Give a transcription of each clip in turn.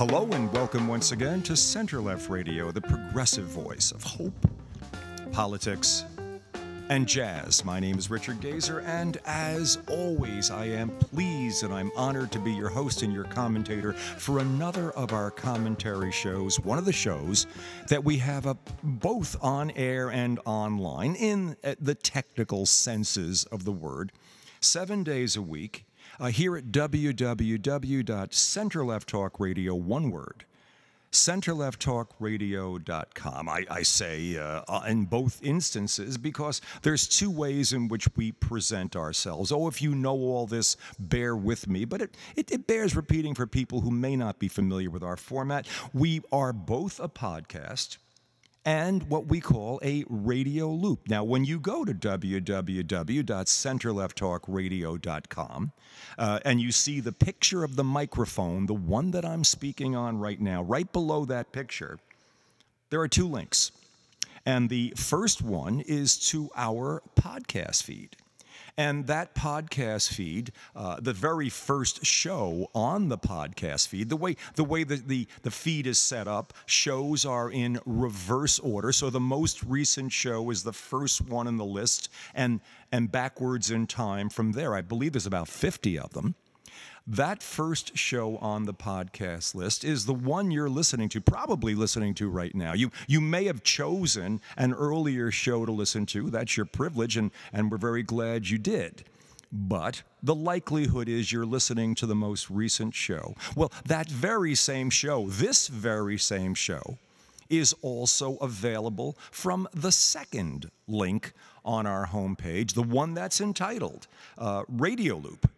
Hello and welcome once again to Center Left Radio, the progressive voice of hope, politics, and jazz. My name is Richard Gazer, and as always, I am pleased and I'm honored to be your host and your commentator for another of our commentary shows, one of the shows that we have up both on air and online in the technical senses of the word, seven days a week. Uh, here at www.centerlefttalkradio, one word, centerlefttalkradio.com. I, I say uh, uh, in both instances because there's two ways in which we present ourselves. Oh, if you know all this, bear with me, but it, it, it bears repeating for people who may not be familiar with our format. We are both a podcast and what we call a radio loop. Now, when you go to www.centerlefttalkradio.com uh, and you see the picture of the microphone, the one that I'm speaking on right now, right below that picture, there are two links. And the first one is to our podcast feed. And that podcast feed, uh, the very first show on the podcast feed, the way the way the, the, the feed is set up, shows are in reverse order. So the most recent show is the first one in the list, and and backwards in time from there. I believe there's about 50 of them. That first show on the podcast list is the one you're listening to, probably listening to right now. You you may have chosen an earlier show to listen to. That's your privilege, and, and we're very glad you did. But the likelihood is you're listening to the most recent show. Well, that very same show, this very same show, is also available from the second link on our homepage, the one that's entitled uh, Radio Loop.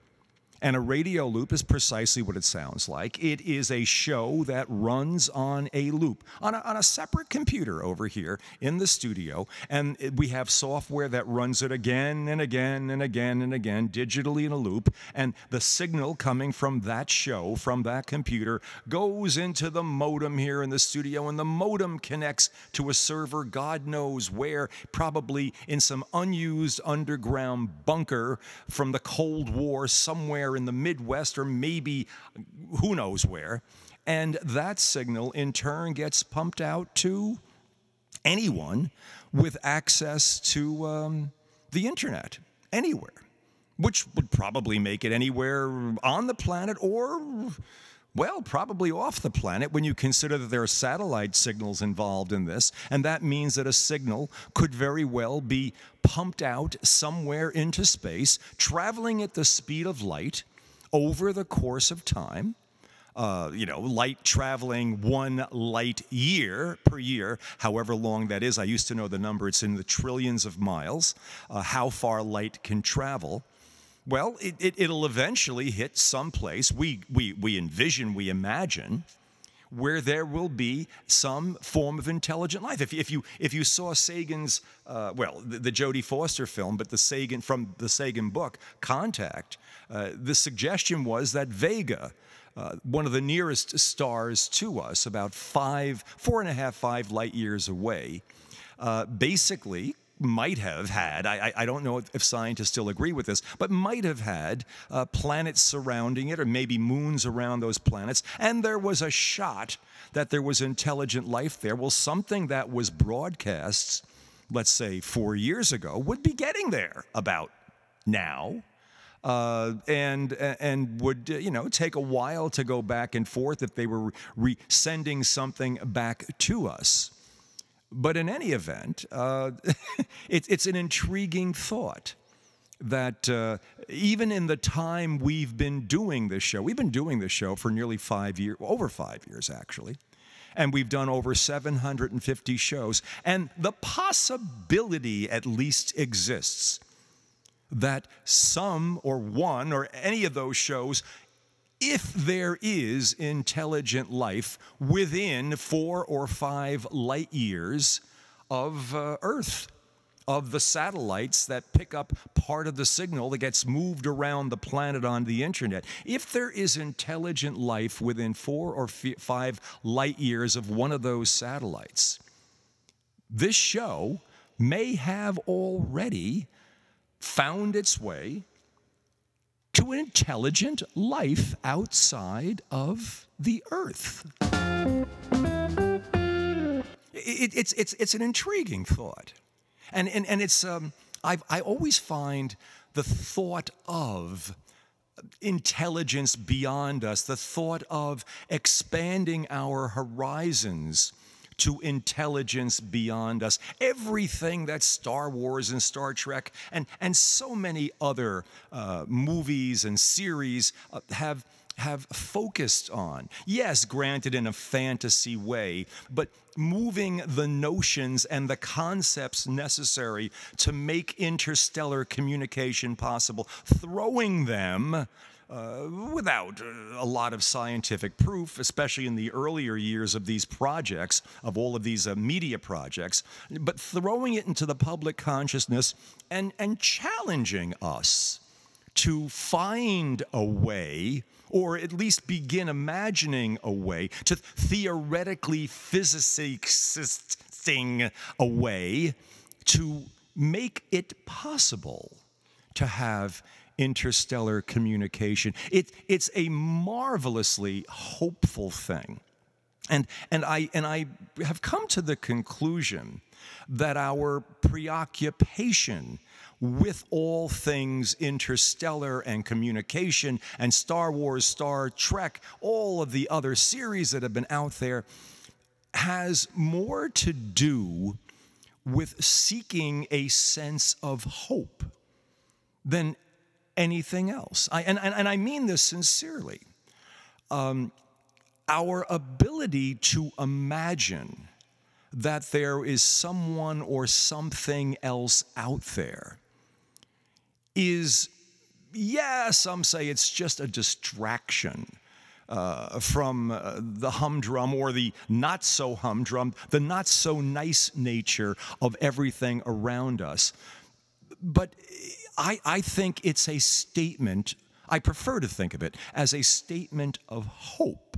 And a radio loop is precisely what it sounds like. It is a show that runs on a loop, on a, on a separate computer over here in the studio. And we have software that runs it again and again and again and again, digitally in a loop. And the signal coming from that show, from that computer, goes into the modem here in the studio. And the modem connects to a server, God knows where, probably in some unused underground bunker from the Cold War somewhere somewhere in the Midwest or maybe who knows where. And that signal in turn gets pumped out to anyone with access to um, the internet anywhere, which would probably make it anywhere on the planet or well, probably off the planet when you consider that there are satellite signals involved in this, and that means that a signal could very well be pumped out somewhere into space, traveling at the speed of light over the course of time. Uh, you know, light traveling one light year per year, however long that is. I used to know the number, it's in the trillions of miles, uh, how far light can travel. Well, it, it, will eventually hit some place we, we, we envision, we imagine, where there will be some form of intelligent life. If, if, you, if you saw Sagan's, uh, well, the, the Jodie Foster film, but the Sagan, from the Sagan book, Contact, uh, the suggestion was that Vega, uh, one of the nearest stars to us, about five, four and a half, five light years away, uh, basically might have had, I, I don't know if scientists still agree with this, but might have had uh, planets surrounding it or maybe moons around those planets. And there was a shot that there was intelligent life there. Well, something that was broadcast, let's say four years ago, would be getting there about now. Uh, and and would you know take a while to go back and forth if they were re- sending something back to us. But in any event, uh, it, it's an intriguing thought that uh, even in the time we've been doing this show, we've been doing this show for nearly five years, over five years actually, and we've done over 750 shows, and the possibility at least exists that some or one or any of those shows if there is intelligent life within four or five light years of uh, Earth, of the satellites that pick up part of the signal that gets moved around the planet on the internet. If there is intelligent life within four or f- five light years of one of those satellites, this show may have already found its way to an intelligent life outside of the earth. It, it's, it's, it's an intriguing thought. And, and, and it's, um, I've, I always find the thought of intelligence beyond us, the thought of expanding our horizons to intelligence beyond us. Everything that Star Wars and Star Trek and, and so many other uh, movies and series uh, have have focused on. Yes, granted in a fantasy way, but moving the notions and the concepts necessary to make interstellar communication possible, throwing them. Uh, without a lot of scientific proof, especially in the earlier years of these projects, of all of these uh, media projects, but throwing it into the public consciousness and, and challenging us to find a way or at least begin imagining a way to theoretically physicing a way to make it possible to have interstellar communication. It, it's a marvelously hopeful thing. And, and, I, and I have come to the conclusion that our preoccupation with all things interstellar and communication and Star Wars, Star Trek, all of the other series that have been out there, has more to do with seeking a sense of hope than anything else. I, and, and, and I mean this sincerely. Um, our ability to imagine that there is someone or something else out there is, yeah, some say it's just a distraction. Uh, from uh, the humdrum or the not so humdrum, the not so nice nature of everything around us. But I, I think it's a statement, I prefer to think of it as a statement of hope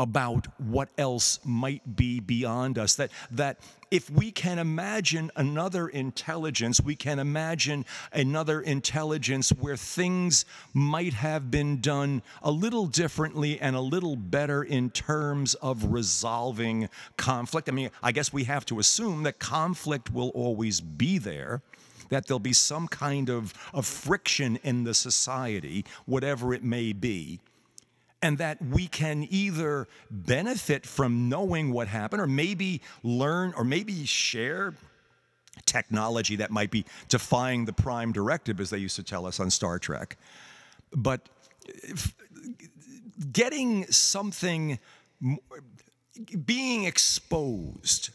about what else might be beyond us. That, that if we can imagine another intelligence, we can imagine another intelligence where things might have been done a little differently and a little better in terms of resolving conflict. I mean, I guess we have to assume that conflict will always be there that there'll be some kind of, of friction in the society, whatever it may be and that we can either benefit from knowing what happened or maybe learn or maybe share technology that might be defying the prime directive as they used to tell us on Star Trek. But getting something being exposed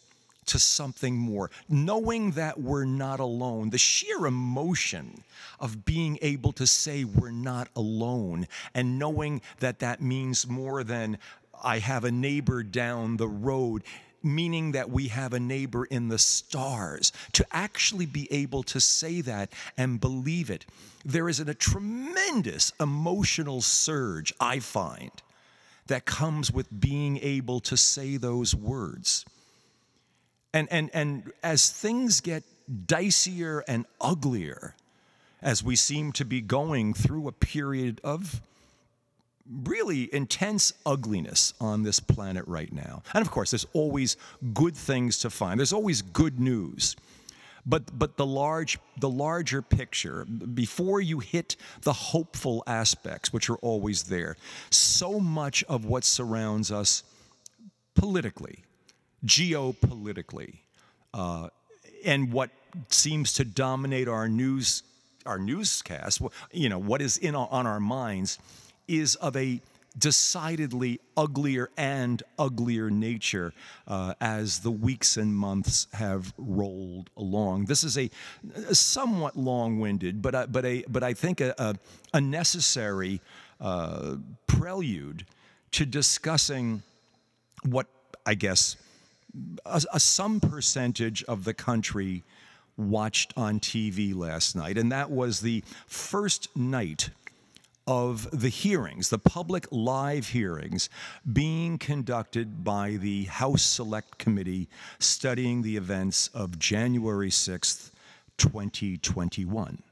to something more, knowing that we're not alone, the sheer emotion of being able to say we're not alone, and knowing that that means more than I have a neighbor down the road. Meaning that we have a neighbor in the stars, to actually be able to say that and believe it. There is a tremendous emotional surge, I find, that comes with being able to say those words. And, and, and as things get dicier and uglier, as we seem to be going through a period of really intense ugliness on this planet right now. And of course, there's always good things to find. There's always good news. But but the large the larger picture, before you hit the hopeful aspects, which are always there, so much of what surrounds us politically, geopolitically, uh, and what seems to dominate our news our newscast, you know, what is in on our minds, is of a decidedly uglier and uglier nature uh, as the weeks and months have rolled along. This is a, a somewhat long-winded, but uh, but a but I think a, a, a necessary uh, prelude to discussing what I guess a, a, some percentage of the country watched on TV last night, and that was the first night of the hearings, the public live hearings being conducted by the House Select Committee studying the events of January 6th, 2021.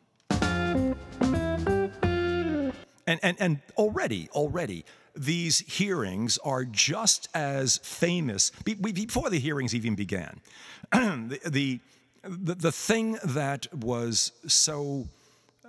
And, and, and already, already, these hearings are just as famous before the hearings even began. the, the, the, thing that was so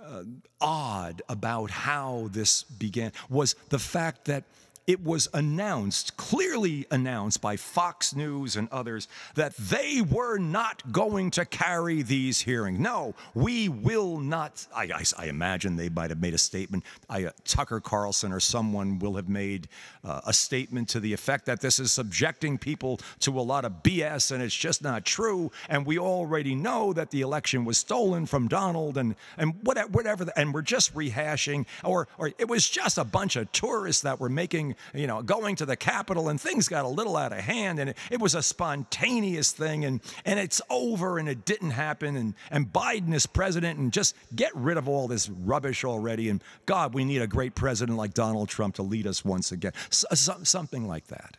uh, odd about how this began was the fact that it was announced, clearly announced by Fox News and others, that they were not going to carry these hearings. No, we will not. I, I, I imagine they might have made a statement. I, uh, Tucker Carlson or someone will have made uh, a statement to the effect that this is subjecting people to a lot of BS and it's just not true. And we already know that the election was stolen from Donald and, and whatever, whatever and we're just rehashing, or, or it was just a bunch of tourists that were making you know, going to the Capitol, and things got a little out of hand, and it, it was a spontaneous thing, and, and it's over, and it didn't happen, and, and Biden is president, and just get rid of all this rubbish already, and God, we need a great president like Donald Trump to lead us once again. So, something like that.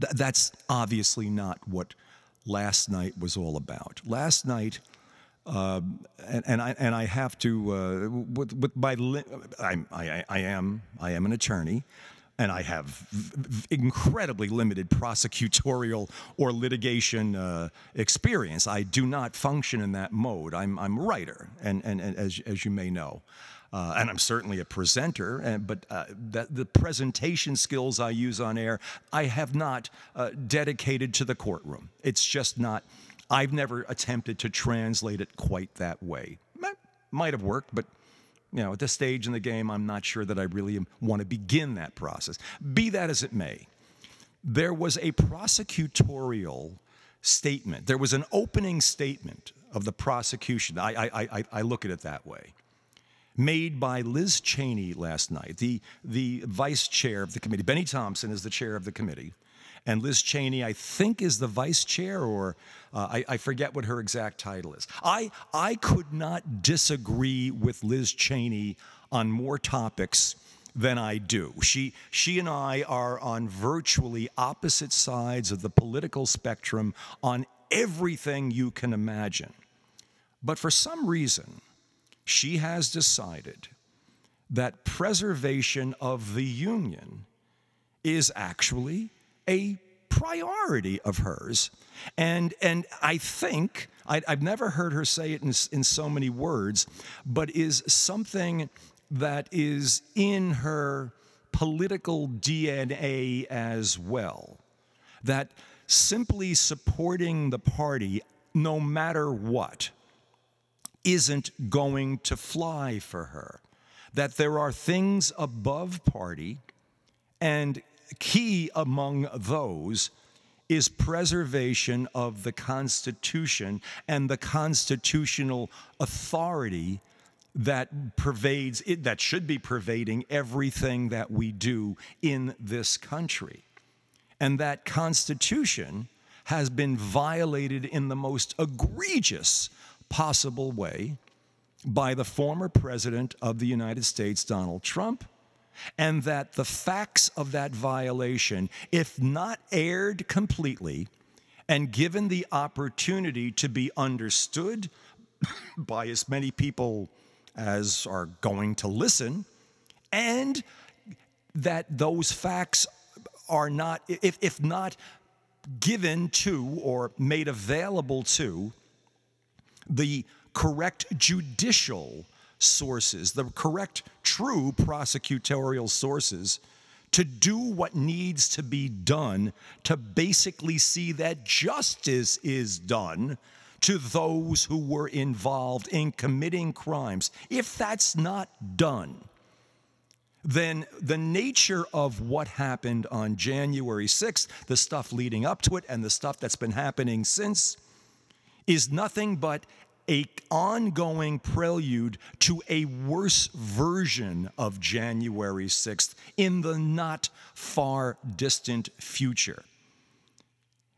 Th- that's obviously not what last night was all about. Last night, uh, and, and, I and I have to uh, with with my li- I, I I am I am an attorney, and I have v- incredibly limited prosecutorial or litigation uh, experience. I do not function in that mode. I'm I'm a writer, and and, and as as you may know. Uh, and I'm certainly a presenter, and, but uh, that, the presentation skills I use on air, I have not uh, dedicated to the courtroom. It's just not I've never attempted to translate it quite that way. Might have worked, but you know, at this stage in the game, I'm not sure that I really want to begin that process. Be that as it may, there was a prosecutorial statement. There was an opening statement of the prosecution. I, I, I, I look at it that way. Made by Liz Cheney last night, the, the vice chair of the committee. Bennie Thompson is the chair of the committee. And Liz Cheney, I think, is the vice chair, or uh, I, I, forget what her exact title is. I, I could not disagree with Liz Cheney on more topics than I do. She, she and I are on virtually opposite sides of the political spectrum on everything you can imagine. But for some reason, she has decided that preservation of the Union is actually a priority of hers. And, and I think, I, have never heard her say it in, in so many words, but is something that is in her political DNA as well. That simply supporting the party, no matter what, isn't going to fly for her. That there are things above party and key among those is preservation of the Constitution and the constitutional authority that pervades it, that should be pervading everything that we do in this country. And that Constitution has been violated in the most egregious possible way by the former President of the United States, Donald Trump, and that the facts of that violation, if not aired completely and given the opportunity to be understood by as many people as are going to listen, and that those facts are not, if, if not given to or made available to the correct judicial sources, the correct, true prosecutorial sources to do what needs to be done to basically see that justice is done to those who were involved in committing crimes. If that's not done, then the nature of what happened on January 6th, the stuff leading up to it, and the stuff that's been happening since, is nothing but a ongoing prelude to a worse version of January 6th in the not far distant future.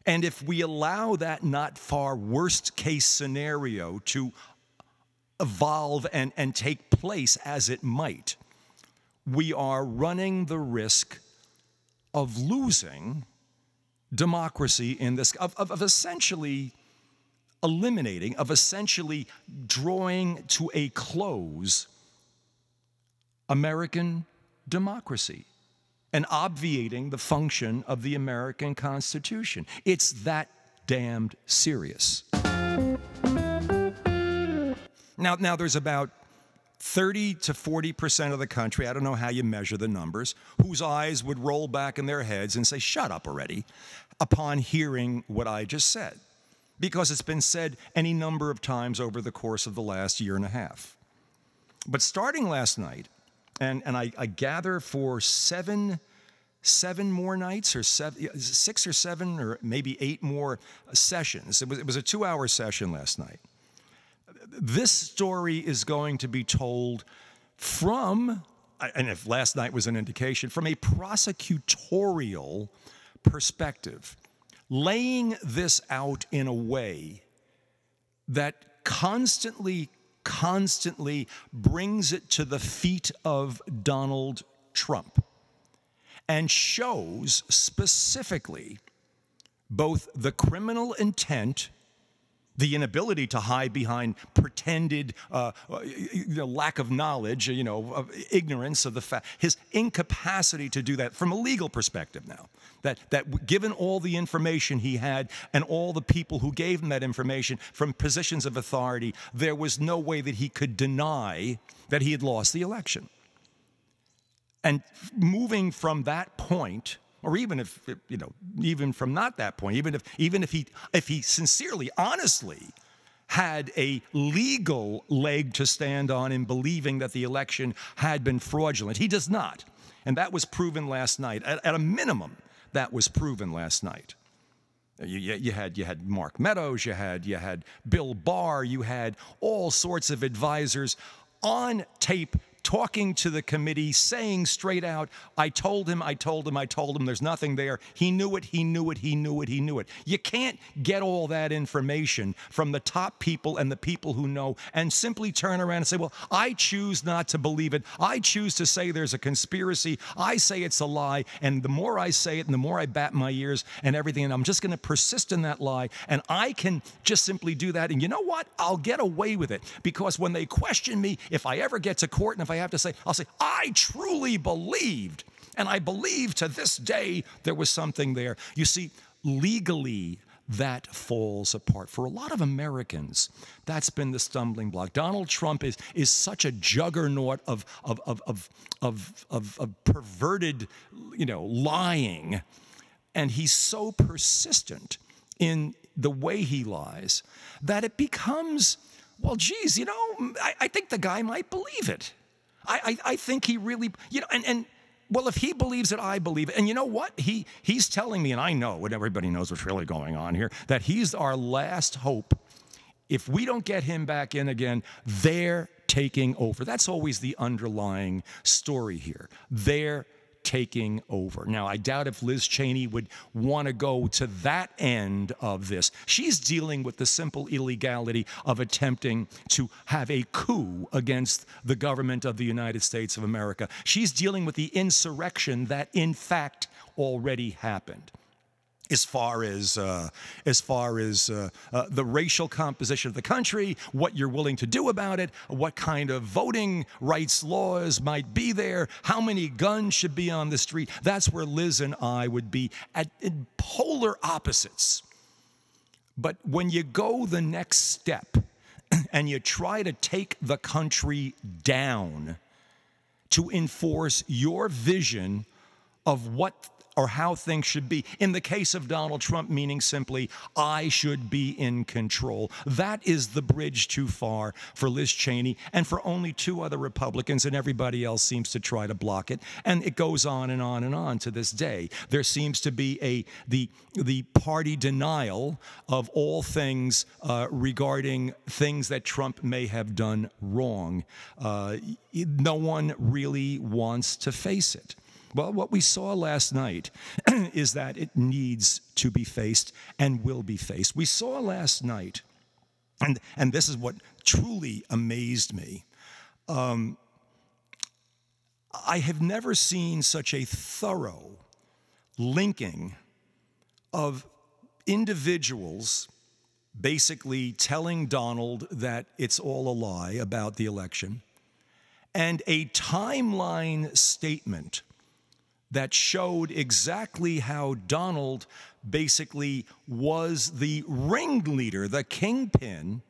And if we allow that not far worst case scenario to evolve and, and take place as it might, we are running the risk of losing democracy in this, of, of, of essentially eliminating, of essentially drawing to a close American democracy and obviating the function of the American Constitution. It's that damned serious. Now, now there's about 30 to 40% of the country, I don't know how you measure the numbers, whose eyes would roll back in their heads and say, Shut up already, upon hearing what I just said. Because it's been said any number of times over the course of the last year and a half. But starting last night, and, and I, I gather for seven, seven more nights, or seven, six or seven, or maybe eight more sessions, it was, it was a two hour session last night. This story is going to be told from, and if last night was an indication, from a prosecutorial perspective, laying this out in a way that constantly, constantly brings it to the feet of Donald Trump and shows specifically both the criminal intent the inability to hide behind pretended uh, uh know, lack of knowledge, you know, of ignorance of the fact, his incapacity to do that from a legal perspective now. That, that given all the information he had and all the people who gave him that information from positions of authority, there was no way that he could deny that he had lost the election. And moving from that point, or even if you know even from not that point even if even if he if he sincerely honestly had a legal leg to stand on in believing that the election had been fraudulent he does not and that was proven last night at, at a minimum that was proven last night. You, you, had you had Mark Meadows, you had you had Bill Barr, you had all sorts of advisors on tape talking to the committee, saying straight out, I told him, I told him, I told him, there's nothing there. He knew it, he knew it, he knew it, he knew it. You can't get all that information from the top people and the people who know and simply turn around and say, well, I choose not to believe it. I choose to say there's a conspiracy. I say it's a lie. And the more I say it and the more I bat my ears and everything, and I'm just going to persist in that lie. And I can just simply do that. And you know what? I'll get away with it because when they question me, if I ever get to court and if I have to say, I'll say, I truly believed. And I believe to this day there was something there. You see, legally, that falls apart. For a lot of Americans, that's been the stumbling block. Donald Trump is, is such a juggernaut of, of, of, of, of, of, of perverted, you know, lying. And he's so persistent in the way he lies that it becomes, well, geez, you know, I, I think the guy might believe it. I, I, I think he really, you know, and, and well, if he believes it, I believe it. And you know what? He he's telling me, and I know what everybody knows what's really going on here, that he's our last hope. If we don't get him back in again, they're taking over. That's always the underlying story here. They're taking over. Now, I doubt if Liz Cheney would want to go to that end of this. She's dealing with the simple illegality of attempting to have a coup against the government of the United States of America. She's dealing with the insurrection that, in fact, already happened as far as uh, as far as uh, uh, the racial composition of the country, what you're willing to do about it, what kind of voting rights laws might be there, how many guns should be on the street. That's where Liz and I would be at polar opposites. But when you go the next step and you try to take the country down to enforce your vision of what or how things should be. In the case of Donald Trump, meaning simply, I should be in control. That is the bridge too far for Liz Cheney and for only two other Republicans, and everybody else seems to try to block it. And it goes on and on and on to this day. There seems to be a the the party denial of all things uh, regarding things that Trump may have done wrong. Uh, no one really wants to face it. Well, what we saw last night is that it needs to be faced and will be faced. We saw last night, and, and this is what truly amazed me. Um, I have never seen such a thorough linking of individuals basically telling Donald that it's all a lie about the election and a timeline statement that showed exactly how Donald basically was the ringleader, the kingpin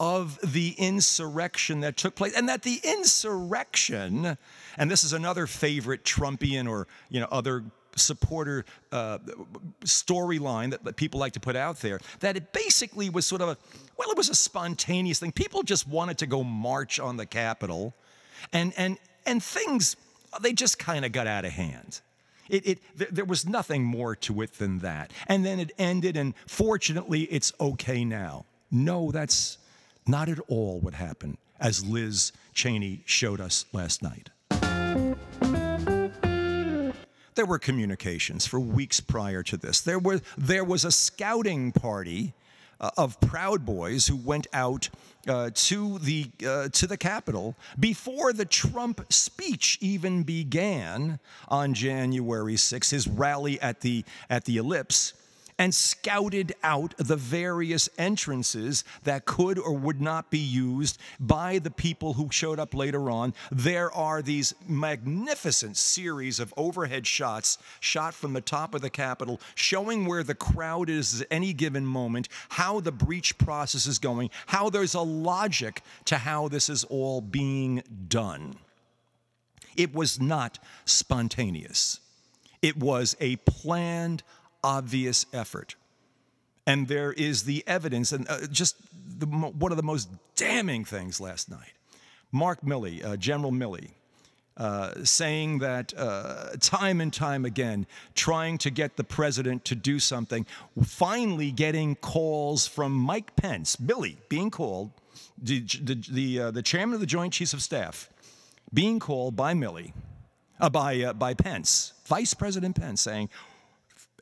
of the insurrection that took place and that the insurrection and this is another favorite trumpian or you know other supporter uh, storyline that, that people like to put out there that it basically was sort of a well it was a spontaneous thing. People just wanted to go march on the capitol and and and things they just kind of got out of hand it, it, there was nothing more to it than that. And then it ended, and fortunately, it's okay now. No, that's not at all what happened, as Liz Cheney showed us last night. There were communications for weeks prior to this. There, were, there was a scouting party uh, of Proud Boys who went out uh, to the uh, to the Capitol before the Trump speech even began on January 6th, his rally at the at the Ellipse and scouted out the various entrances that could or would not be used by the people who showed up later on. There are these magnificent series of overhead shots shot from the top of the Capitol showing where the crowd is at any given moment, how the breach process is going, how there's a logic to how this is all being done. It was not spontaneous. It was a planned, obvious effort. And there is the evidence, and uh, just the, one of the most damning things last night. Mark Milley, uh, General Milley, uh, saying that uh, time and time again, trying to get the president to do something, finally getting calls from Mike Pence, Milley being called, the, the, the, uh, the chairman of the Joint Chiefs of Staff, being called by Milley, uh, by, uh, by Pence, Vice President Pence, saying,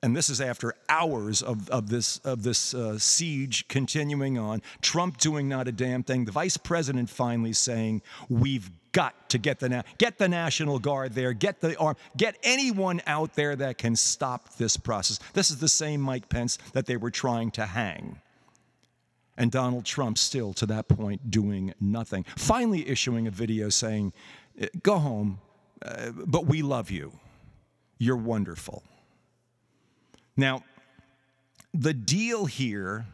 and this is after hours of, of this, of this uh, siege continuing on, Trump doing not a damn thing, the vice president finally saying, We've got to get the, na- get the National Guard there, get the arm, get anyone out there that can stop this process. This is the same Mike Pence that they were trying to hang. And Donald Trump still, to that point, doing nothing. Finally, issuing a video saying, Go home, uh, but we love you. You're wonderful. Now, the deal here,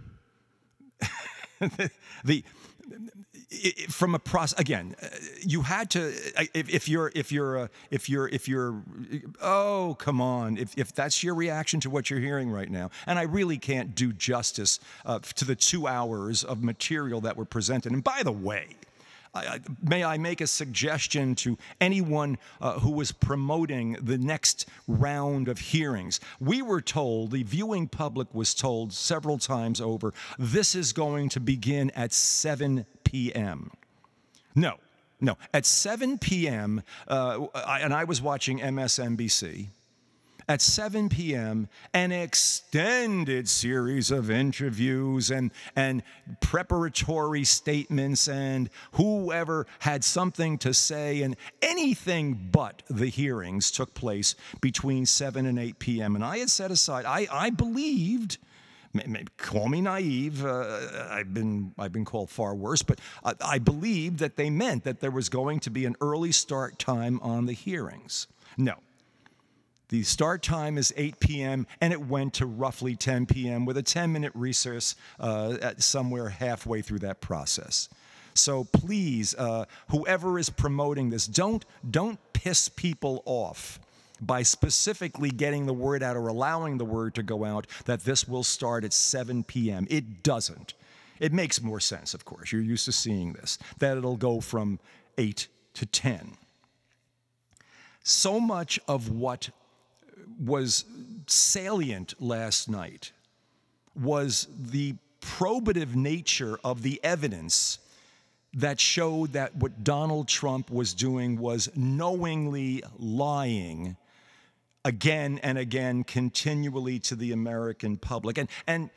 the, the from a process again you had to if, if you're if you're uh, if you're if you're oh come on if, if that's your reaction to what you're hearing right now and i really can't do justice uh, to the two hours of material that were presented. And by the way I, may I make a suggestion to anyone uh, who was promoting the next round of hearings? We were told, the viewing public was told several times over, this is going to begin at 7 p.m. No, no. At 7 p.m., uh, I, and I was watching MSNBC at 7 p.m. an extended series of interviews and, and preparatory statements, and whoever had something to say, and anything but the hearings took place between 7 and 8 p.m. And I had set aside, I, I believed call me naive. Uh, I've been I've been called far worse, but I, I believed that they meant that there was going to be an early start time on the hearings. No, the start time is 8 p.m., and it went to roughly 10 p.m. with a 10 minute recess uh, somewhere halfway through that process. So please, uh, whoever is promoting this, don't, don't piss people off by specifically getting the word out or allowing the word to go out that this will start at 7 p.m. It doesn't. It makes more sense, of course. You're used to seeing this, that it'll go from 8 to 10. So much of what was salient last night was the probative nature of the evidence that showed that what Donald Trump was doing was knowingly lying again and again continually to the American public. And, and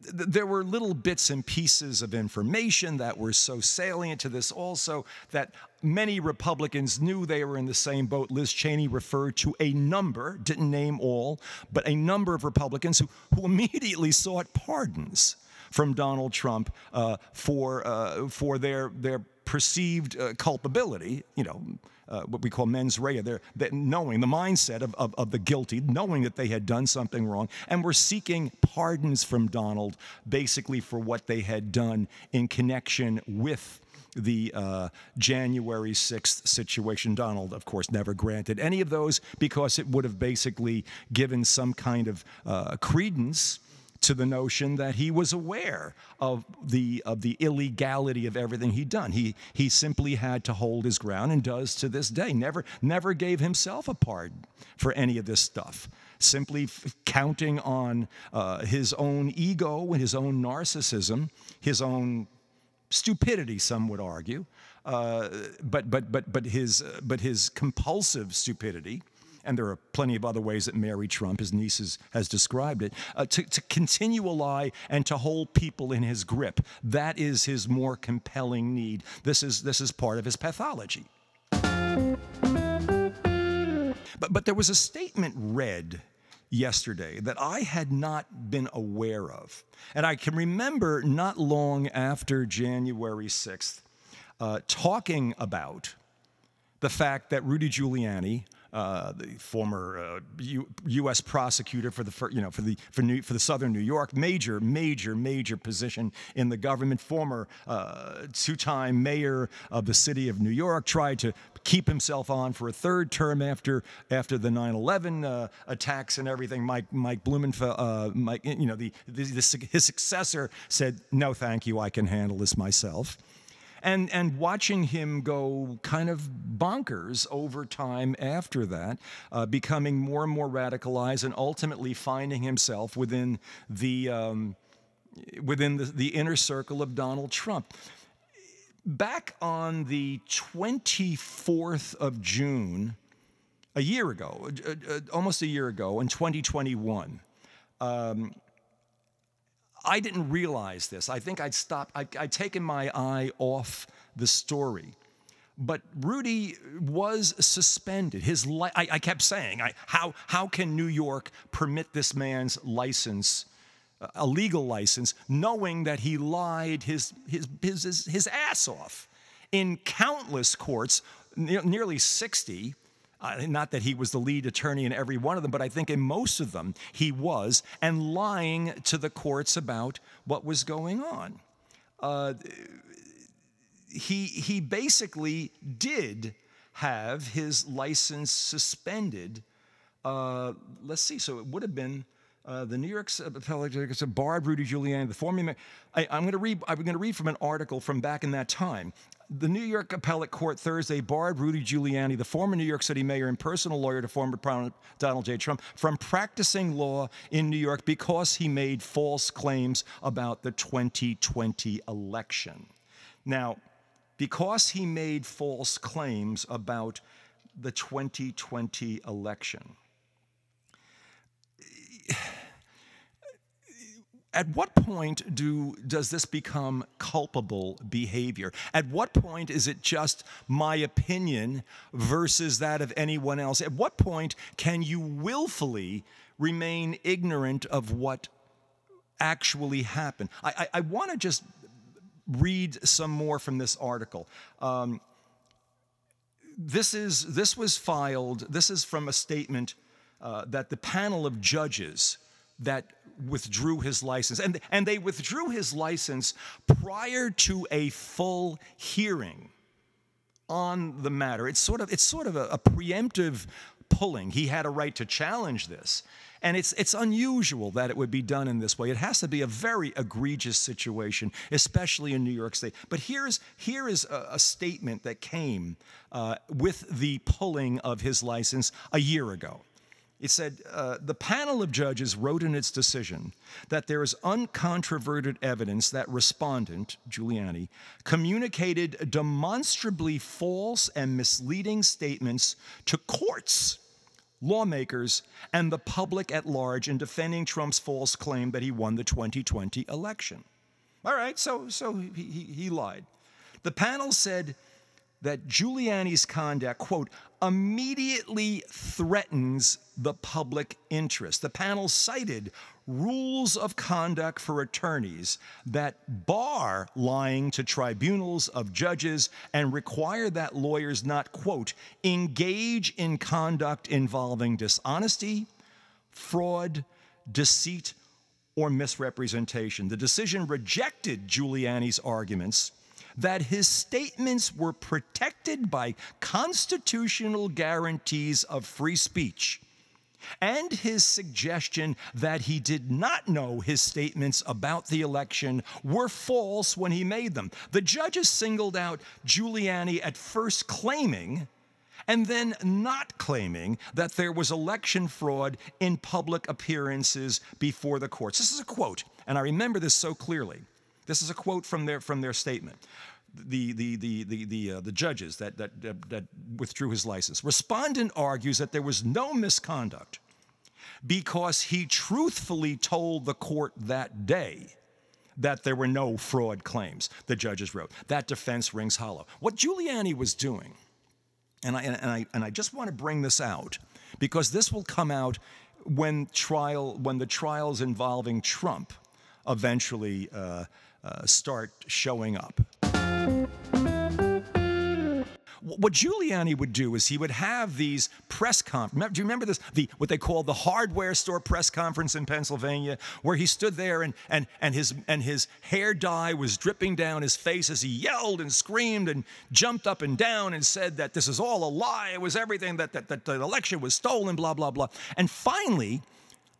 there were little bits and pieces of information that were so salient to this also that many Republicans knew they were in the same boat. Liz Cheney referred to a number, didn't name all, but a number of Republicans who, who immediately sought pardons from Donald Trump uh, for, uh, for their, their perceived uh, culpability, you know, uh, what we call mens rea, they're, that knowing the mindset of, of, of the guilty, knowing that they had done something wrong, and were seeking pardons from Donald basically for what they had done in connection with the uh, January 6th situation. Donald, of course, never granted any of those because it would have basically given some kind of uh, credence to the notion that he was aware of the of the illegality of everything he'd done. He he simply had to hold his ground and does to this day. Never never gave himself a pardon for any of this stuff. Simply f- counting on uh, his own ego and his own narcissism, his own stupidity, some would argue, uh, but but but but his uh, but his compulsive stupidity and there are plenty of other ways that Mary Trump, his niece, has, described it, uh, to, to continue a lie and to hold people in his grip. That is his more compelling need. This is, this is part of his pathology. But, but there was a statement read yesterday that I had not been aware of. And I can remember not long after January 6th uh, talking about the fact that Rudy Giuliani uh, the former uh, U- U.S. prosecutor for the for, you know for the for, New, for the Southern New York, major major major position in the government, former uh, two-time mayor of the city of New York, tried to keep himself on for a third term after after the 9/11 uh, attacks and everything. Mike Mike Blumenfeld, uh, Mike, you know the, the, the his successor said, "No, thank you, I can handle this myself." And and watching him go kind of bonkers over time after that, uh, becoming more and more radicalized, and ultimately finding himself within the um, within the, the inner circle of Donald Trump. Back on the 24th of June, a year ago, uh, uh, almost a year ago, in 2021. Um, I didn't realize this. I think I'd stopped, I, would taken my eye off the story. But Rudy was suspended. His li- I, I kept saying, I, how, how can New York permit this man's license, a legal license, knowing that he lied his, his, his, his, his ass off in countless courts, ne- nearly 60? Uh, not that he was the lead attorney in every one of them, but I think in most of them he was, and lying to the courts about what was going on. Uh, he, he basically did have his license suspended. Uh, let's see, so it would have been uh, the New York appellate so barred Rudy Giuliani, the former. I, am going to read. I'm going to read from an article from back in that time. The New York Appellate Court Thursday barred Rudy Giuliani, the former New York City mayor and personal lawyer to former President Donald J. Trump, from practicing law in New York because he made false claims about the 2020 election. Now, because he made false claims about the 2020 election at what point do does this become culpable behavior? At what point is it just my opinion versus that of anyone else? At what point can you willfully remain ignorant of what actually happened? I, I, I want to just read some more from this article. Um, this is this was filed this is from a statement uh, that the panel of judges that withdrew his license, and, and they withdrew his license prior to a full hearing on the matter. It's sort of, it's sort of a, a preemptive pulling. He had a right to challenge this. And it's, it's unusual that it would be done in this way. It has to be a very egregious situation, especially in New York State. But here's, here is a, a statement that came uh, with the pulling of his license a year ago. It said uh, the panel of judges wrote in its decision that there is uncontroverted evidence that respondent, Giuliani, communicated demonstrably false and misleading statements to courts, lawmakers, and the public at large in defending Trump's false claim that he won the 2020 election. All right, so, so he, he, he lied. The panel said that Giuliani's conduct, quote, immediately threatens the public interest. The panel cited rules of conduct for attorneys that bar lying to tribunals of judges and require that lawyers not, quote, engage in conduct involving dishonesty, fraud, deceit, or misrepresentation. The decision rejected Giuliani's arguments that his statements were protected by constitutional guarantees of free speech and his suggestion that he did not know his statements about the election were false when he made them. The judges singled out Giuliani at first claiming and then not claiming that there was election fraud in public appearances before the courts. This is a quote, and I remember this so clearly. This is a quote from their, from their statement. The, the, the, the, the, uh, the judges that, that, that, that withdrew his license. Respondent argues that there was no misconduct because he truthfully told the court that day that there were no fraud claims, the judges wrote. That defense rings hollow. What Giuliani was doing, and I, and I, and I just want to bring this out because this will come out when, trial, when the trials involving Trump eventually uh, Uh, start showing up. What Giuliani would do is he would have these press conferences. Do you remember this? The what they call the hardware store press conference in Pennsylvania, where he stood there and and and his and his hair dye was dripping down his face as he yelled and screamed and jumped up and down and said that this is all a lie. It was everything that that, that the election was stolen. Blah blah blah. And finally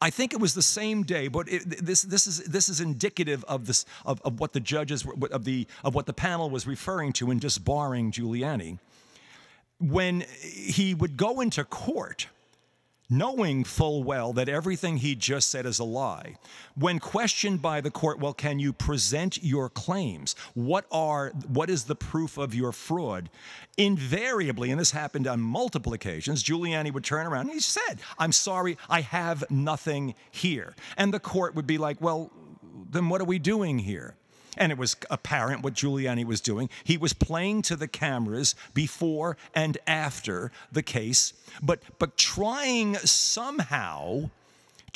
I think it was the same day, but it, this, this, is, this is indicative of, this, of, of what the judges, of, the, of what the panel was referring to in disbarring Giuliani. When he would go into court, knowing full well that everything he just said is a lie. When questioned by the court, well, can you present your claims? What are what is the proof of your fraud? Invariably, and this happened on multiple occasions, Giuliani would turn around and he said, I'm sorry, I have nothing here. And the court would be like, well, then what are we doing here? And it was apparent what Giuliani was doing. He was playing to the cameras before and after the case, but, but trying somehow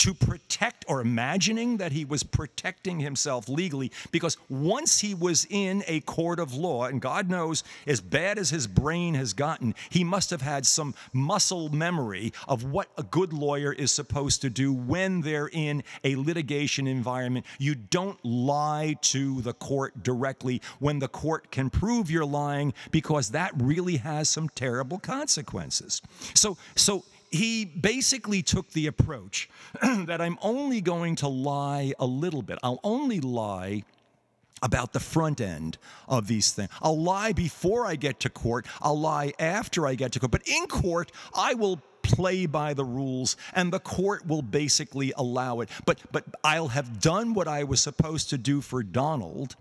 to protect or imagining that he was protecting himself legally because once he was in a court of law, and God knows, as bad as his brain has gotten, he must have had some muscle memory of what a good lawyer is supposed to do when they're in a litigation environment. You don't lie to the court directly when the court can prove you're lying because that really has some terrible consequences. So, so he basically took the approach that I'm only going to lie a little bit. I'll only lie about the front end of these things. I'll lie before I get to court, I'll lie after I get to court. But in court, I will play by the rules and the court will basically allow it. But but I'll have done what I was supposed to do for Donald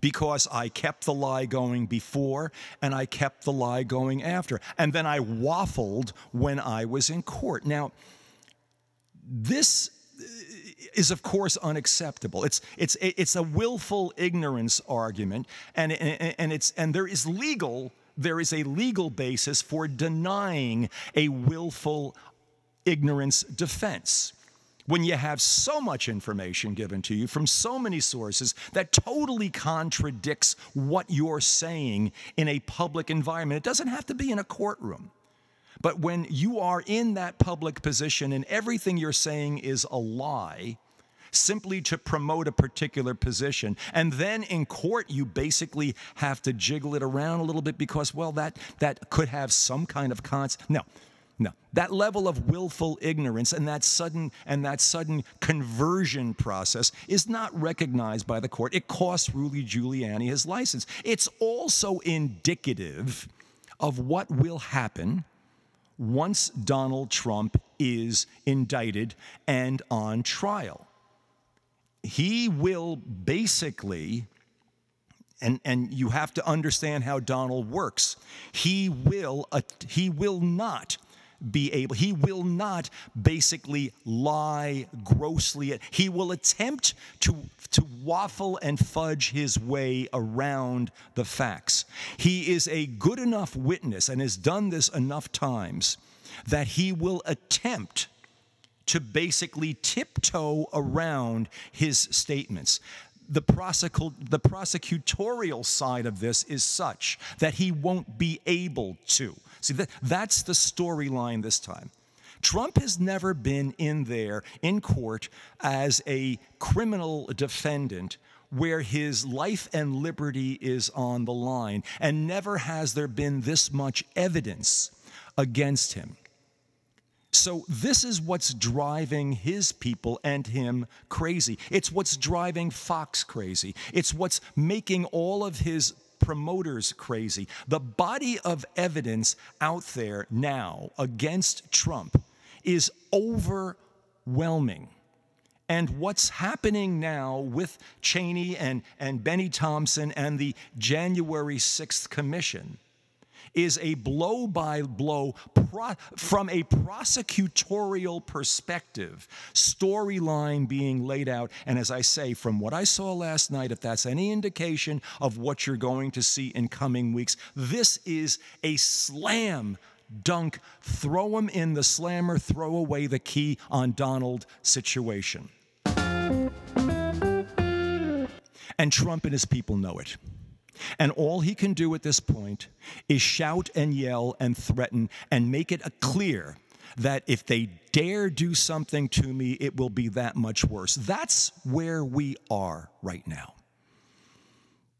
because I kept the lie going before and I kept the lie going after. And then I waffled when I was in court. Now, this is of course unacceptable. It's it's it's a willful ignorance argument, and and, it's and there is legal there is a legal basis for denying a willful ignorance defense when you have so much information given to you from so many sources that totally contradicts what you're saying in a public environment. It doesn't have to be in a courtroom. But when you are in that public position and everything you're saying is a lie, simply to promote a particular position. And then in court, you basically have to jiggle it around a little bit because, well, that, that could have some kind of cons. No, no, that level of willful ignorance and that sudden and that sudden conversion process is not recognized by the court. It costs Rudy Giuliani his license. It's also indicative of what will happen once Donald Trump is indicted and on trial. He will basically and, and you have to understand how Donald works. He will, uh, he will not be able, he will not basically lie grossly. He will attempt to, to waffle and fudge his way around the facts. He is a good enough witness and has done this enough times that he will attempt to basically tiptoe around his statements. The, the prosecutorial side of this is such that he won't be able to. See, that, that's the storyline this time. Trump has never been in there in court as a criminal defendant where his life and liberty is on the line, and never has there been this much evidence against him. So, this is what's driving his people and him crazy. It's what's driving Fox crazy. It's what's making all of his promoters crazy. The body of evidence out there now against Trump is overwhelming. And what's happening now with Cheney and, and Bennie Thompson and the January 6th Commission is a blow by blow pro- from a prosecutorial perspective storyline being laid out. And as I say, from what I saw last night, if that's any indication of what you're going to see in coming weeks, this is a slam dunk, throw him in the slammer, throw away the key on Donald situation. And Trump and his people know it. And all he can do at this point is shout and yell and threaten and make it clear that if they dare do something to me, it will be that much worse. That's where we are right now.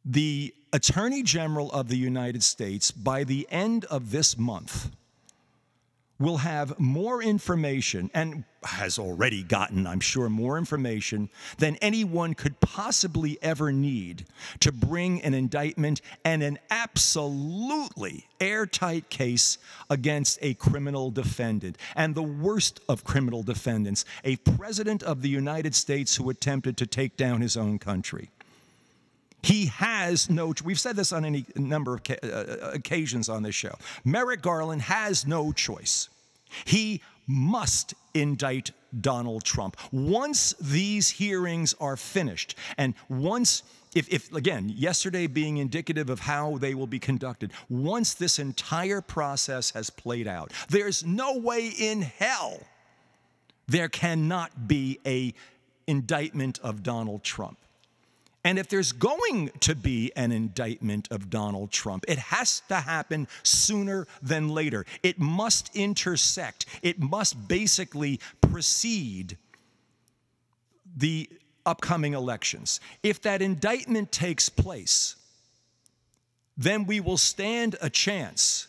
The Attorney General of the United States, by the end of this month, will have more information and has already gotten, I'm sure, more information than anyone could possibly ever need to bring an indictment and an absolutely airtight case against a criminal defendant. And the worst of criminal defendants, a president of the United States who attempted to take down his own country. He has no, we've said this on any number of uh, occasions on this show. Merrick Garland has no choice. He must indict Donald Trump. Once these hearings are finished, and once, if, if, again, yesterday being indicative of how they will be conducted, once this entire process has played out, there's no way in hell there cannot be a indictment of Donald Trump. And if there's going to be an indictment of Donald Trump, it has to happen sooner than later. It must intersect, it must basically precede the upcoming elections. If that indictment takes place, then we will stand a chance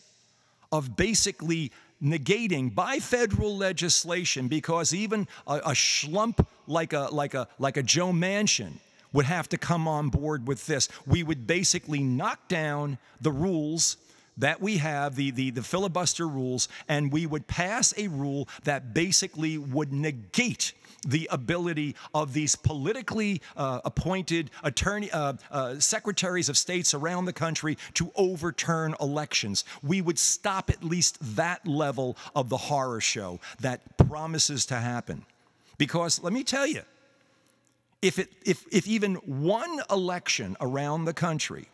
of basically negating by federal legislation because even a, a schlump like a, like, a, like a Joe Manchin would have to come on board with this. We would basically knock down the rules that we have, the, the, the filibuster rules, and we would pass a rule that basically would negate the ability of these politically uh, appointed attorney uh, uh, secretaries of states around the country to overturn elections. We would stop at least that level of the horror show that promises to happen. Because let me tell you, if, it, if, if even one election around the country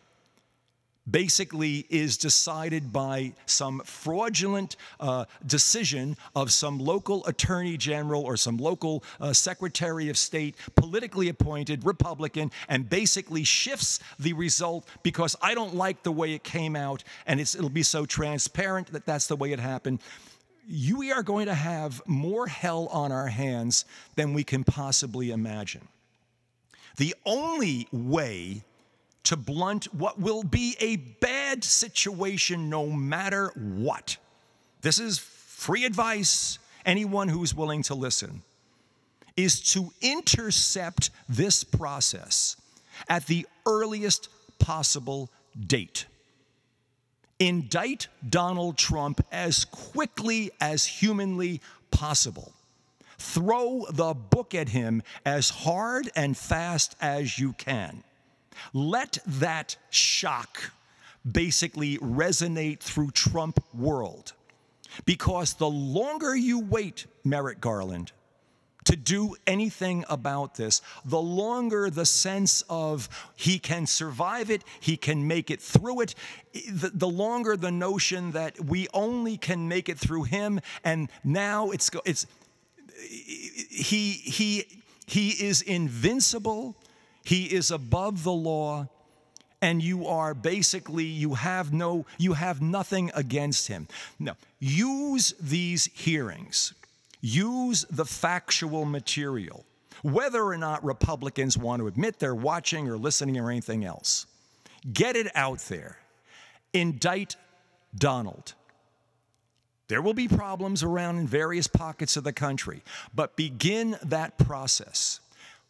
basically is decided by some fraudulent uh, decision of some local attorney general or some local uh, secretary of state, politically appointed Republican, and basically shifts the result because I don't like the way it came out and it'll be so transparent that that's the way it happened. You, we are going to have more hell on our hands than we can possibly imagine. The only way to blunt what will be a bad situation no matter what. This is free advice, anyone who's willing to listen, is to intercept this process at the earliest possible date. Indict Donald Trump as quickly as humanly possible. Throw the book at him as hard and fast as you can. Let that shock basically resonate through Trump world. Because the longer you wait, Merrick Garland, to do anything about this, the longer the sense of he can survive it, he can make it through it, the, the, longer the notion that we only can make it through him, and now it's it's he he he is invincible, he is above the law, and you are basically you have no you have nothing against him. No, use these hearings use the factual material, whether or not Republicans want to admit they're watching or listening or anything else. Get it out there. Indict Donald. There will be problems around in various pockets of the country, but begin that process.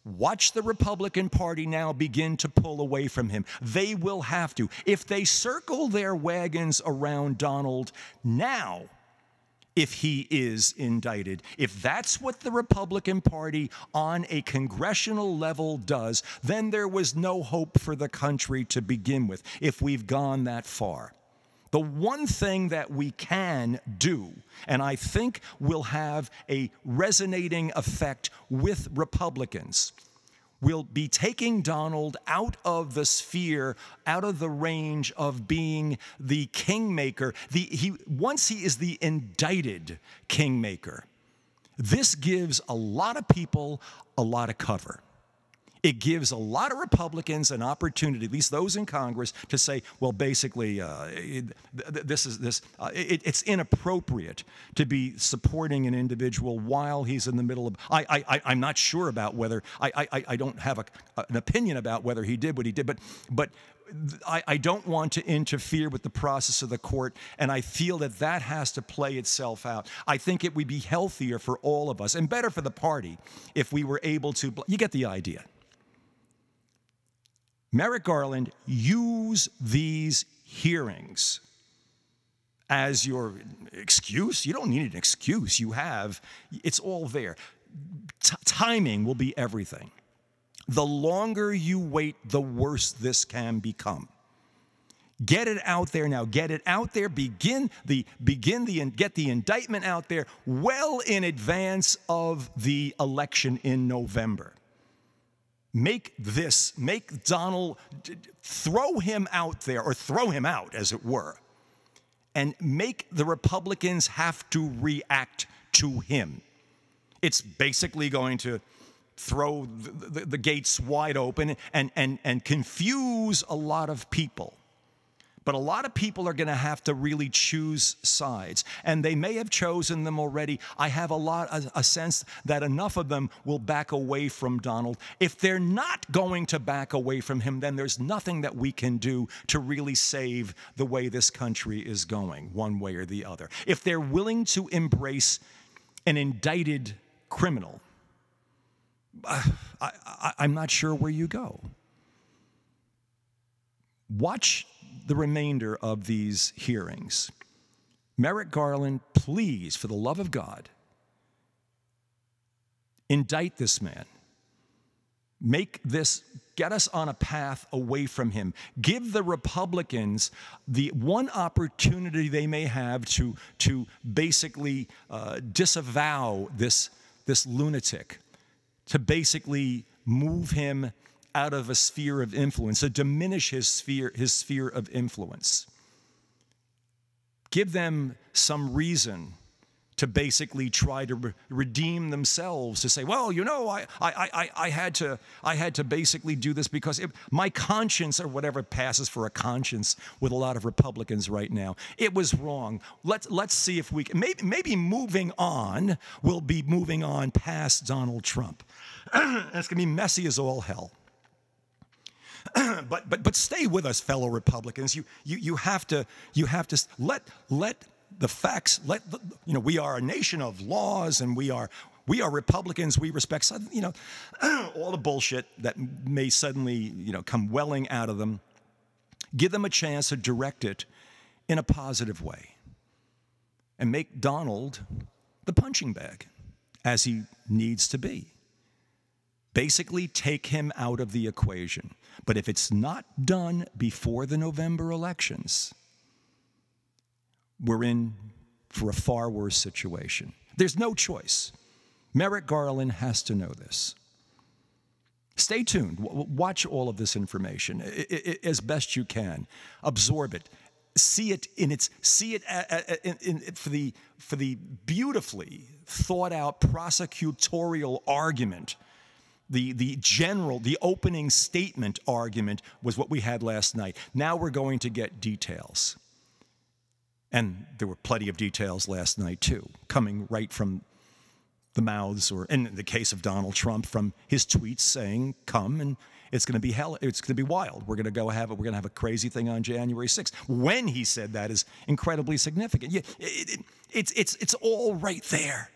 Watch the Republican Party now begin to pull away from him. They will have to. If they circle their wagons around Donald now, if he is indicted. If that's what the Republican Party on a congressional level does, then there was no hope for the country to begin with if we've gone that far. The one thing that we can do, and I think will have a resonating effect with Republicans, will be taking Donald out of the sphere, out of the range of being the kingmaker. The, he, once he is the indicted kingmaker, this gives a lot of people a lot of cover. It gives a lot of Republicans an opportunity, at least those in Congress, to say, well, basically, uh, it, this is this. Uh, it, it's inappropriate to be supporting an individual while he's in the middle of. I, I, I'm not sure about whether I, I, I don't have a, an opinion about whether he did what he did, but, but I, I, don't want to interfere with the process of the court, and I feel that that has to play itself out. I think it would be healthier for all of us and better for the party if we were able to. You get the idea. Merrick Garland, use these hearings as your excuse. You don't need an excuse. You have, it's all there. T- timing will be everything. The longer you wait, the worse this can become. Get it out there now. Get it out there. Begin the begin the get the indictment out there well in advance of the election in November make this, make Donald, throw him out there, or throw him out, as it were, and make the Republicans have to react to him. It's basically going to throw the, the, the gates wide open and, and, and confuse a lot of people. But a lot of people are going to have to really choose sides, and they may have chosen them already. I have a lot a, sense that enough of them will back away from Donald. If they're not going to back away from him, then there's nothing that we can do to really save the way this country is going, one way or the other. If they're willing to embrace an indicted criminal, uh, I, I, I'm not sure where you go. Watch the remainder of these hearings. Merrick Garland, please, for the love of God, indict this man. Make this, get us on a path away from him. Give the Republicans the one opportunity they may have to, to basically uh, disavow this, this lunatic, to basically move him out of a sphere of influence, to diminish his sphere, his sphere of influence. Give them some reason to basically try to re- redeem themselves to say well you know I, I, I, I, had to i had to basically do this because it, my conscience or whatever passes for a conscience with a lot of republicans right now. It was wrong. Let's, let's see if we can maybe, maybe moving on will be moving on past donald trump. It's going to be messy as all hell but, but, but stay with us, fellow Republicans. You, you, you, have to, you have to let, let the facts, let the, you know, we are a nation of laws and we are, we are Republicans. We respect, you know, all the bullshit that may suddenly, you know, come welling out of them. Give them a chance to direct it in a positive way and make Donald the punching bag as he needs to be. Basically, take him out of the equation. But if it's not done before the November elections, we're in for a far worse situation. There's no choice. Merrick Garland has to know this. Stay tuned. Watch all of this information as best you can. Absorb it. See it in its see it in, in, for the for the beautifully thought out prosecutorial argument. The, the general, the opening statement argument was what we had last night. Now we're going to get details. And there were plenty of details last night, too, coming right from the mouths, or in the case of Donald Trump, from his tweets saying, "Come and it's going to be hell. It's going to be wild. We're going to go have it. We're going to have a crazy thing on January 6th." When he said that is incredibly significant. Yeah, it, it, it's it's it's all right there.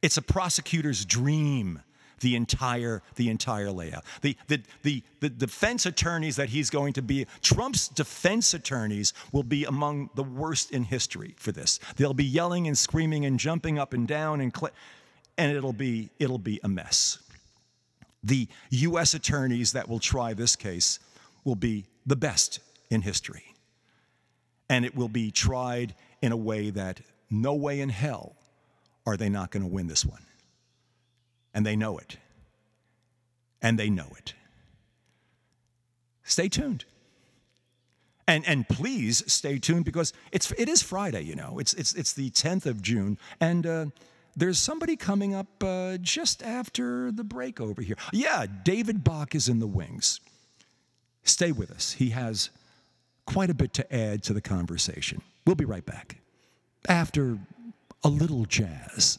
It's a prosecutor's dream. The entire the entire layout. The, the the the defense attorneys that he's going to be Trump's defense attorneys will be among the worst in history for this. They'll be yelling and screaming and jumping up and down and cl- and it'll be it'll be a mess. The US attorneys that will try this case will be the best in history. And it will be tried in a way that no way in hell are they not going to win this one. And they know it. And they know it. Stay tuned. And, and please stay tuned because it's, it is Friday, you know. It's, it's, it's the 10th of June. And uh, there's somebody coming up uh, just after the break over here. Yeah, David Bach is in the wings. Stay with us. He has quite a bit to add to the conversation. We'll be right back after a little jazz.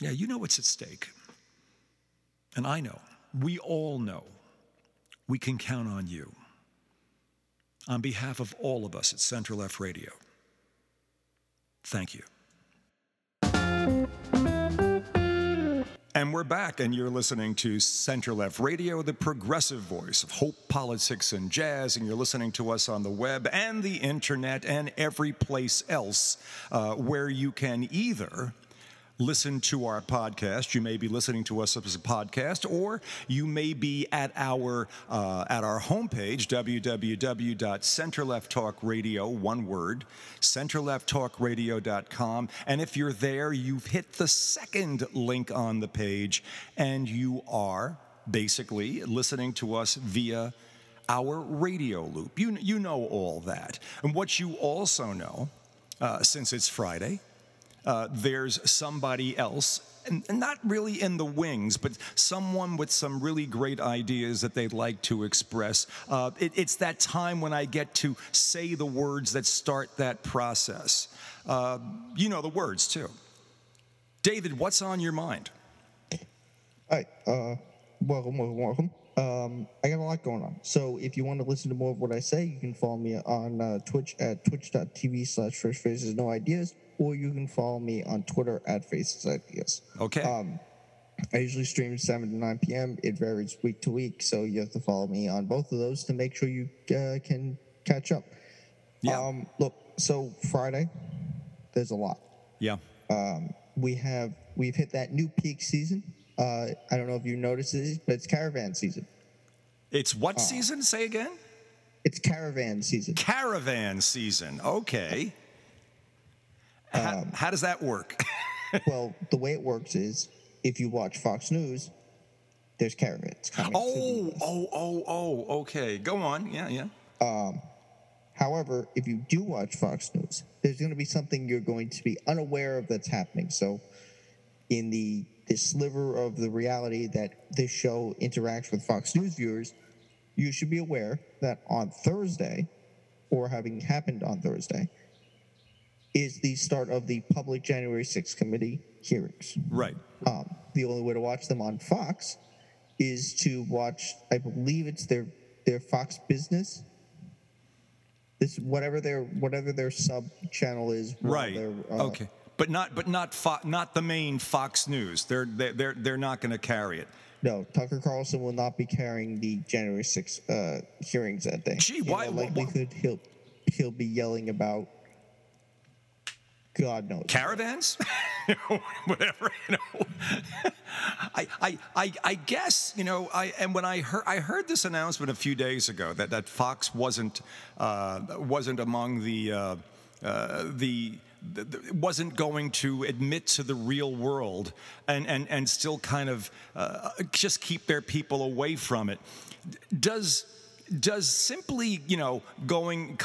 Yeah, you know what's at stake. And I know, we all know, we can count on you. On behalf of all of us at Center Left Radio, thank you. And we're back, and you're listening to Center Left Radio, the progressive voice of hope, politics, and jazz. And you're listening to us on the web and the internet and every place else uh, where you can either listen to our podcast. You may be listening to us as a podcast, or you may be at our uh, at our homepage www.centerlefttalkradio one word centerlefttalkradio.com. And if you're there, you've hit the second link on the page, and you are basically listening to us via our radio loop. You you know all that, and what you also know. Uh, since it's Friday, uh, there's somebody else, and, not really in the wings, but someone with some really great ideas that they'd like to express. Uh, it, it's that time when I get to say the words that start that process. Uh, you know the words too. David, what's on your mind? Hi, uh, welcome, welcome, welcome. Um, I got a lot going on. So if you want to listen to more of what I say, you can follow me on uh, Twitch at twitch.tv slash fresh faces no ideas, or you can follow me on Twitter at faces ideas. Okay. Um, I usually stream 7 to 9 p.m. It varies week to week, so you have to follow me on both of those to make sure you uh, can catch up. Yeah. Um, look, so Friday, there's a lot. yeah. Um, we have we've hit that new peak season. Uh, I don't know if you noticed it, but it's caravan season. It's what season? Say again. It's caravan season. Caravan season. Okay. How, um, how does that work? well, the way it works is if you watch Fox News, there's caravans coming. to the oh, oh, oh, oh. Okay. Go on. Yeah, yeah. Um, however, if you do watch Fox News, there's going to be something you're going to be unaware of that's happening. So, in the this sliver of the reality that this show interacts with Fox News viewers, you should be aware that on Thursday, or having happened on Thursday, is the start of the public January 6th committee hearings. Right. Um, the only way to watch them on Fox is to watch. I believe it's their their Fox Business. This whatever their whatever their sub channel is. Right. they're, uh, okay. But not but not Fo- not the main Fox News. They're they're they're, they're not going to carry it. No, Tucker Carlson will not be carrying the January 6th uh, hearings that day. Gee, In why- all why- he'll he'll be yelling about God knows. caravans, whatever. You know, I, I, I, I guess you know. I and when I heard I heard this announcement a few days ago that that Fox wasn't uh, wasn't among the uh, uh, the. wasn't going to admit to the real world and, and, and still kind of uh, just keep their people away from it. Does does simply you know going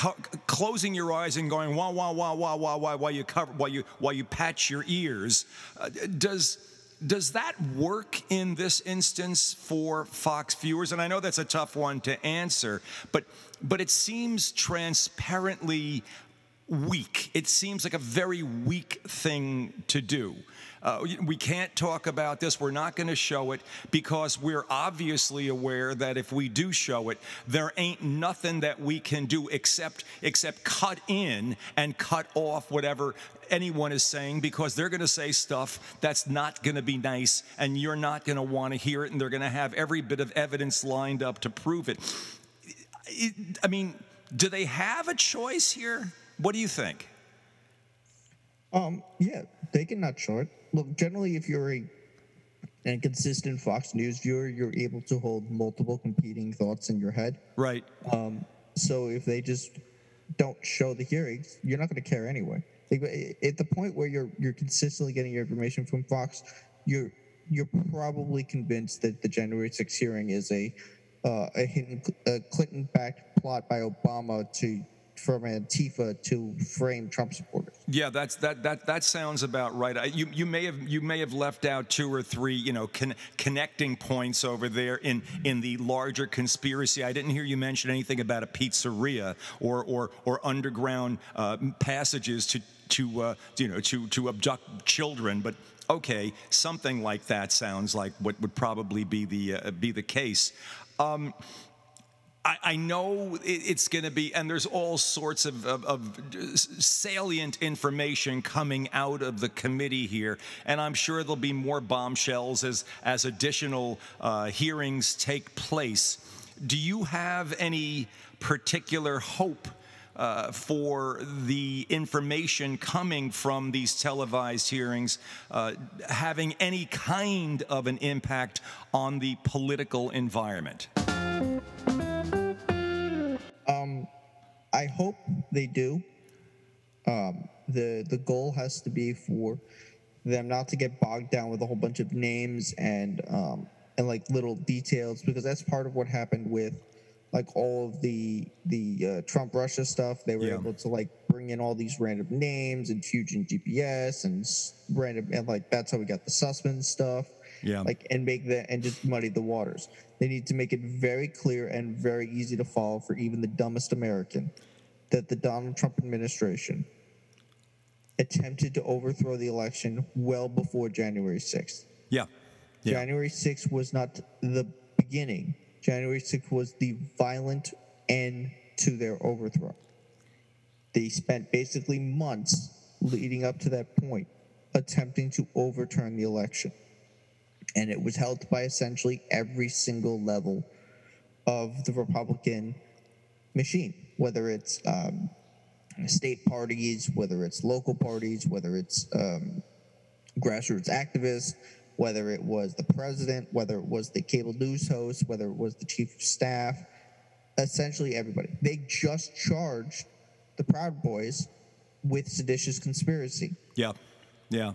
closing your eyes and going wah wah wah wah wah wah while you cover while you while you patch your ears. Uh, does does that work in this instance for Fox viewers? And I know that's a tough one to answer but but it seems transparently weak. It seems like a very weak thing to do uh, we can't talk about this. We're not going to show it because we're obviously aware that if we do show it, there ain't nothing that we can do except except cut in and cut off whatever anyone is saying because they're going to say stuff that's not going to be nice and you're not going to want to hear it and they're going to have every bit of evidence lined up to prove it. it. I mean, do they have a choice here? What do you think? Um, yeah, they can not show it. Look, generally, if you're a a consistent Fox News viewer, you're able to hold multiple competing thoughts in your head. Right. Um, so if they just don't show the hearings, you're not going to care anyway. Like, At the point where you're you're consistently getting your information from Fox, you're you're probably convinced that the January 6th hearing is a uh, a, hidden, a Clinton-backed plot by Obama to from Antifa to frame Trump supporters. Yeah, that's that that that sounds about right. I, you you may have you may have left out two or three you know con- connecting points over there in in the larger conspiracy. I didn't hear you mention anything about a pizzeria or or or underground uh, passages to to uh, you know to to abduct children, but. Okay, something like that sounds like what would probably be the uh, be the case. Um, I, I know it, it's going to be, and there's all sorts of, of, of salient information coming out of the committee here, and I'm sure there'll be more bombshells as as additional uh, hearings take place. Do you have any particular hope? Uh, for the information coming from these televised hearings uh, having any kind of an impact on the political environment? I hope they do. Um, the the goal has to be for them not to get bogged down with a whole bunch of names and um, and like little details because that's part of what happened with like all of the the uh, Trump Russia stuff. They were Yeah. able to like bring in all these random names and Fusion GPS and random and like that's how we got the Sussman stuff Yeah. like and make that and just muddy the waters. They need to make it very clear and very easy to follow for even the dumbest American that the Donald Trump administration attempted to overthrow the election well before January 6th. Yeah. Yeah. January 6th was not the beginning. January 6th was the violent end to their overthrow. They spent basically months leading up to that point attempting to overturn the election. And it was helped by essentially every single level of the Republican machine, whether it's um, state parties, whether it's local parties, whether it's um, grassroots activists, whether it was the president, whether it was the cable news host, whether it was the chief of staff, essentially everybody. They just charged the Proud Boys with seditious conspiracy. Yeah. Yeah.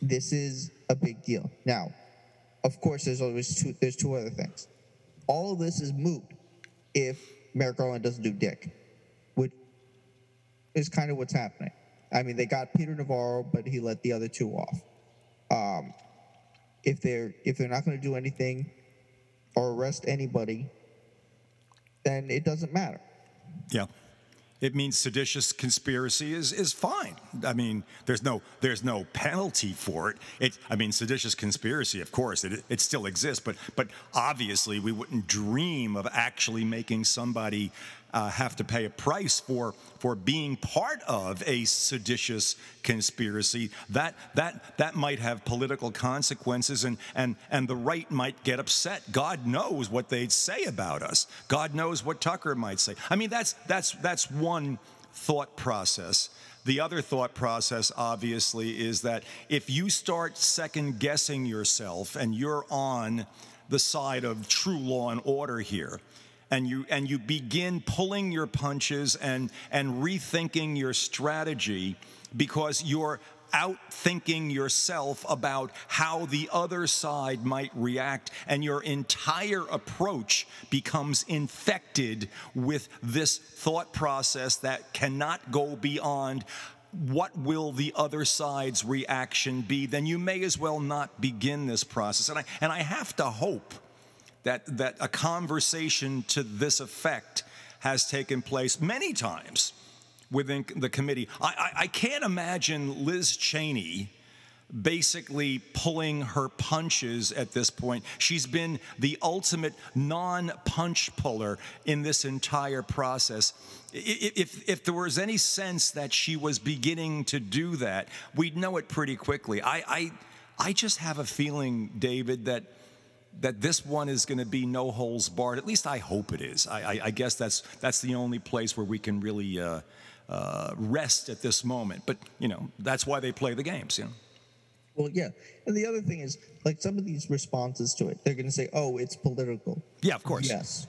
This is a big deal. Now, of course, there's always two. There's two other things. All of this is moot if Merrick Garland doesn't do dick, which is kind of what's happening. I mean, they got Peter Navarro, but he let the other two off. Um, if they're if they're not going to do anything or arrest anybody, then it doesn't matter. Yeah. It means seditious conspiracy is, is fine. I mean, there's no there's no penalty for it. It I mean, seditious conspiracy, of course, it, it still exists, but but obviously we wouldn't dream of actually making somebody uh, have to pay a price for for being part of a seditious conspiracy. That that that might have political consequences, and and and the right might get upset. God knows what they'd say about us. God knows what Tucker might say. I mean, that's that's that's one thought process. The other thought process, obviously, is that if you start second guessing yourself and you're on the side of true law and order here, and you and you begin pulling your punches and and rethinking your strategy because you're outthinking yourself about how the other side might react, and your entire approach becomes infected with this thought process that cannot go beyond what will the other side's reaction be, then you may as well not begin this process. And I, and I have to hope that, that a conversation to this effect has taken place many times within the committee. I, I, I can't imagine Liz Cheney basically pulling her punches at this point. She's been the ultimate non punch puller in this entire process. If, if there was any sense that she was beginning to do that, we'd know it pretty quickly. I, I, I just have a feeling, David, that that this one is going to be no holes barred. At least I hope it is. I, I, I guess that's that's the only place where we can really uh, uh, rest at this moment. But you know, that's why they play the games. You know. Well, yeah, and the other thing is, like some of these responses to it, they're going to say, "Oh, it's political." Yeah, of course. Yes.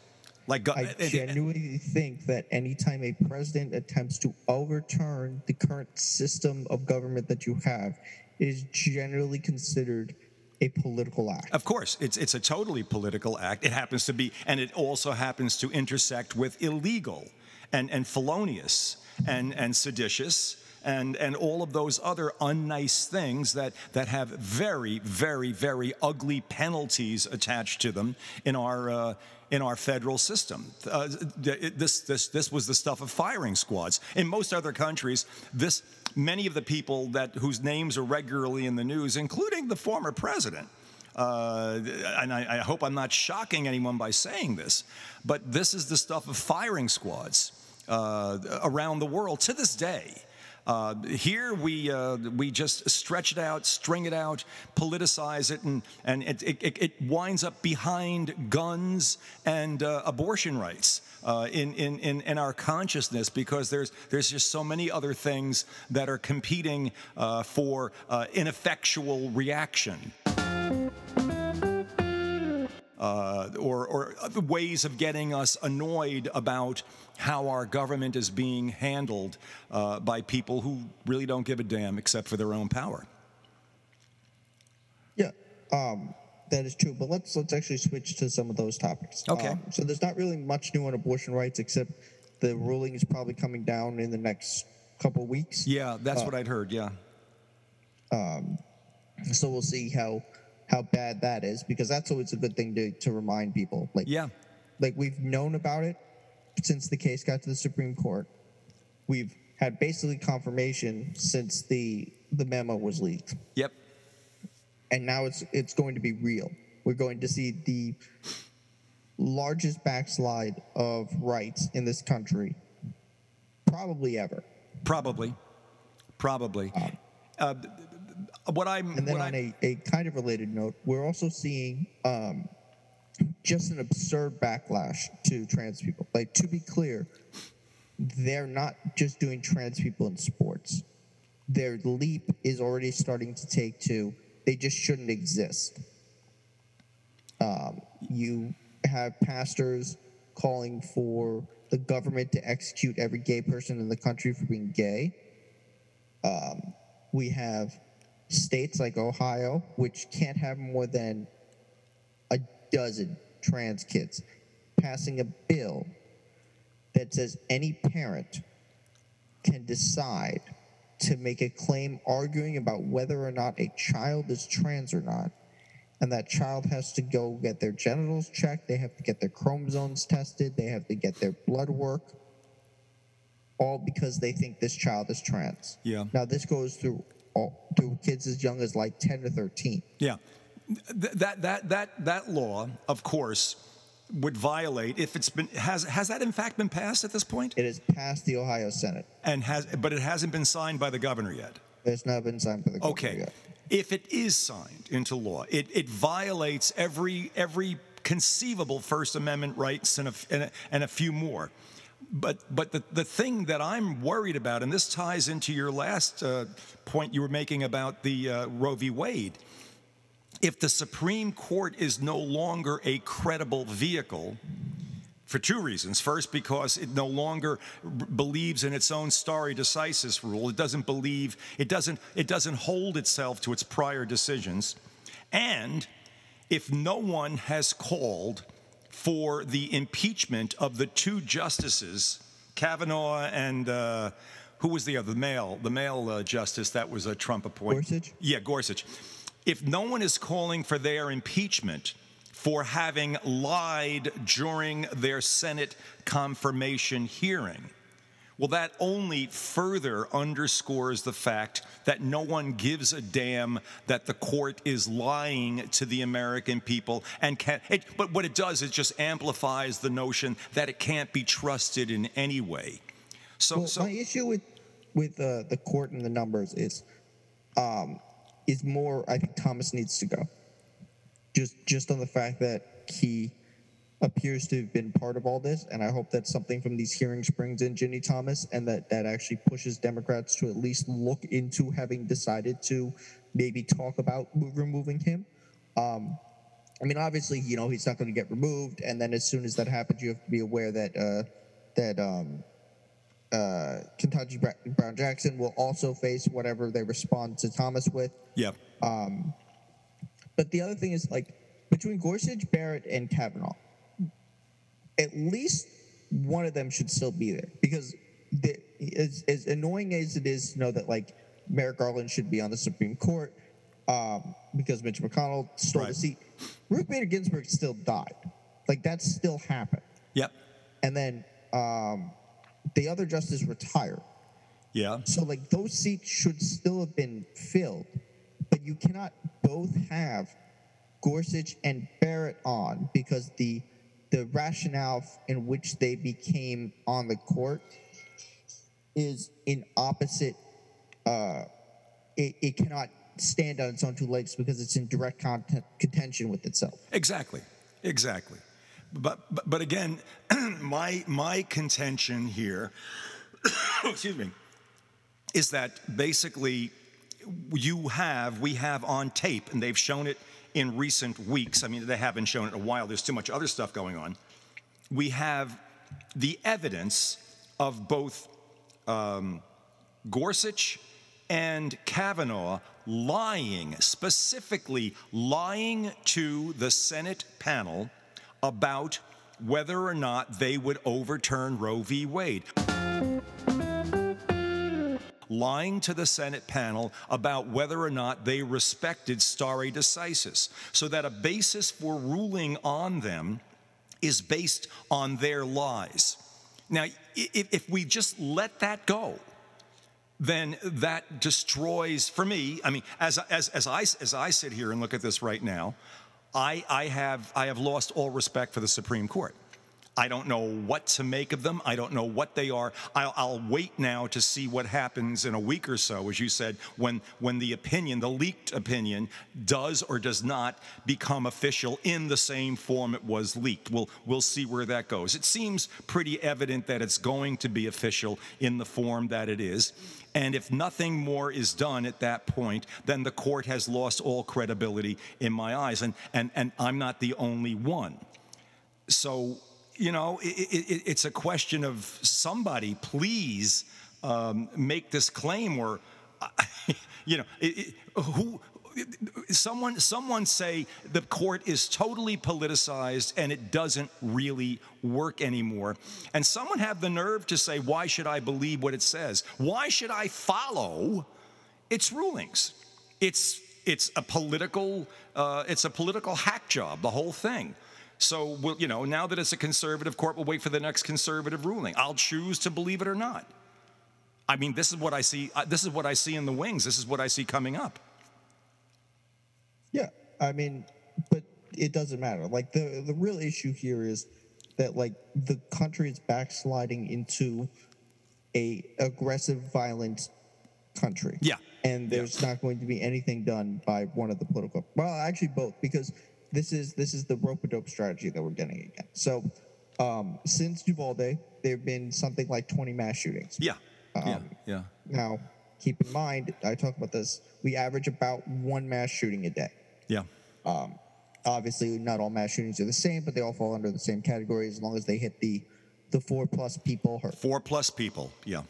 Like I genuinely think that anytime a president attempts to overturn the current system of government that you have, it is generally considered a political act. Of course, it's it's a totally political act. It happens to be, and it also happens to intersect with illegal and and felonious and, and seditious and, and all of those other unnice things that, that have very, very, very ugly penalties attached to them in our, uh, in our federal system. Uh, this, this, this was the stuff of firing squads. In most other countries, this, many of the people that, whose names are regularly in the news, including the former president, uh, and I, I, hope I'm not shocking anyone by saying this, but this is the stuff of firing squads uh, around the world to this day. Uh, here we uh, we just stretch it out, string it out, politicize it, and and it it, it winds up behind guns and uh, abortion rights uh, in, in in in our consciousness because there's there's just so many other things that are competing uh, for uh, ineffectual reaction uh, or, or ways of getting us annoyed about how our government is being handled uh, by people who really don't give a damn except for their own power. Yeah, um, that is true. But let's let's actually switch to some of those topics. Okay. Um, so there's not really much new on abortion rights except the ruling is probably coming down in the next couple weeks. Yeah, that's uh, what I'd heard. Yeah. Um, so we'll see how how bad that is because that's always a good thing to, to remind people. Like, yeah, like we've known about it since the case got to the Supreme Court. We've had basically confirmation since the the memo was leaked. Yep. And now it's it's going to be real. We're going to see the largest backslide of rights in this country probably ever. Probably. Probably. Um, uh, what I'm and then on I'm, a, a kind of related note, we're also seeing um, just an absurd backlash to trans people. Like to be clear, they're not just doing trans people in sports. Their leap is already starting to take to they just shouldn't exist. Um, you have pastors calling for the government to execute every gay person in the country for being gay. Um, we have states like Ohio, which can't have more than a dozen trans kids, passing a bill that says any parent can decide to make a claim arguing about whether or not a child is trans or not. And that child has to go get their genitals checked, they have to get their chromosomes tested, they have to get their blood work, all because they think this child is trans. Yeah. Now, this goes through to kids as young as like 10 to 13. Yeah. that, that, that, that law, of course, would violate if it's been has has that in fact been passed at this point? It has passed the Ohio Senate and has but it hasn't been signed by the governor yet. It's not been signed by the governor okay. yet. If it is signed into law, it, it violates every every conceivable First Amendment rights and a, and a, and a few more. But but the, the thing that I'm worried about, and this ties into your last uh, point you were making about the uh, Roe v. Wade. If the Supreme Court is no longer a credible vehicle, for two reasons. First, because it no longer b- believes in its own stare decisis rule. It doesn't believe, it doesn't, it doesn't hold itself to its prior decisions. And if no one has called for the impeachment of the two justices, Kavanaugh and uh, who was the other, the male, the male uh, justice that was a Trump appointment? Gorsuch? Yeah, Gorsuch. If no one is calling for their impeachment for having lied during their Senate confirmation hearing, well, that only further underscores the fact that no one gives a damn that the court is lying to the American people and can it, but what it does is just amplifies the notion that it can't be trusted in any way. So, Well, so my issue with with uh, the court and the numbers is um, is more. I think Thomas needs to go. Just just on the fact that he appears to have been part of all this, and I hope that something from these hearings brings in Ginny Thomas, and that that actually pushes Democrats to at least look into having decided to maybe talk about removing him. Um, I mean, obviously, you know, he's not going to get removed, and then as soon as that happens, you have to be aware that uh, that um, uh, Ketanji Brown Jackson will also face whatever they respond to Thomas with. yeah, But the other thing is like between Gorsuch, Barrett, and Kavanaugh, at least one of them should still be there because the, as, as annoying as it is to know that like Merrick Garland should be on the Supreme Court um, because Mitch McConnell stole the seat, Ruth Bader Ginsburg still died. Like that still happened. yep, And then um, the other justice retired. yeah, So like those seats should still have been filled, but you cannot both have Gorsuch and Barrett on because the the rationale in which they became on the court is in opposite. Uh, it, it cannot stand on its own two legs because it's in direct content, contention with itself. Exactly, exactly. But but, but again, my my contention here, excuse me, is that basically you have we have on tape, and they've shown it in recent weeks. I mean, they haven't shown it in a while. There's too much other stuff going on. We have the evidence of both um, Gorsuch and Kavanaugh lying, specifically lying to the Senate panel about whether or not they would overturn Roe v. Wade. Lying to the Senate panel about whether or not they respected stare decisis, so that a basis for ruling on them is based on their lies. Now, if, we just let that go, then that destroys for me i mean as, as, as, I, as i sit here and look at this right now I, I, have, I have lost all respect for the supreme court i don't know what to make of them. I don't know what they are. I'll, I'll wait now to see what happens in a week or so as you said when, when the opinion the leaked opinion does or does not become official in the same form it was leaked. We'll, we'll see where that goes. It seems pretty evident that it's going to be official in the form that it is. And if nothing more is done at that point, then the court has lost all credibility in my eyes. And, and, and I'm not the only one. So, you know, it, it, it's a question of somebody, please um, make this claim or, you know, it, who. Someone, someone say the court is totally politicized and it doesn't really work anymore. And someone have the nerve to say, why should I believe what it says? Why should I follow its rulings? It's it's a political uh, it's a political hack job, the whole thing. So we'll, you know, now that it's a conservative court, we'll wait for the next conservative ruling. I'll choose to believe it or not. I mean, this is what I see. Uh, this is what I see in the wings. This is what I see coming up. Yeah, I mean, but it doesn't matter. Like the the real issue here is that like the country is backsliding into a aggressive, violent country. Yeah. and there's not going to be anything done by one of the political. Well, actually, both because this is this is the rope a dope strategy that we're getting again. So, Um, since Duvalde, there have been something like 20 mass shootings. Yeah. yeah. Um, Yeah. Now, keep in mind, I talk about this. We average about one mass shooting a day. Yeah. Obviously, not all mass shootings are the same, but they all fall under the same category as long as they hit the the four plus people hurt. Four plus people. Yeah.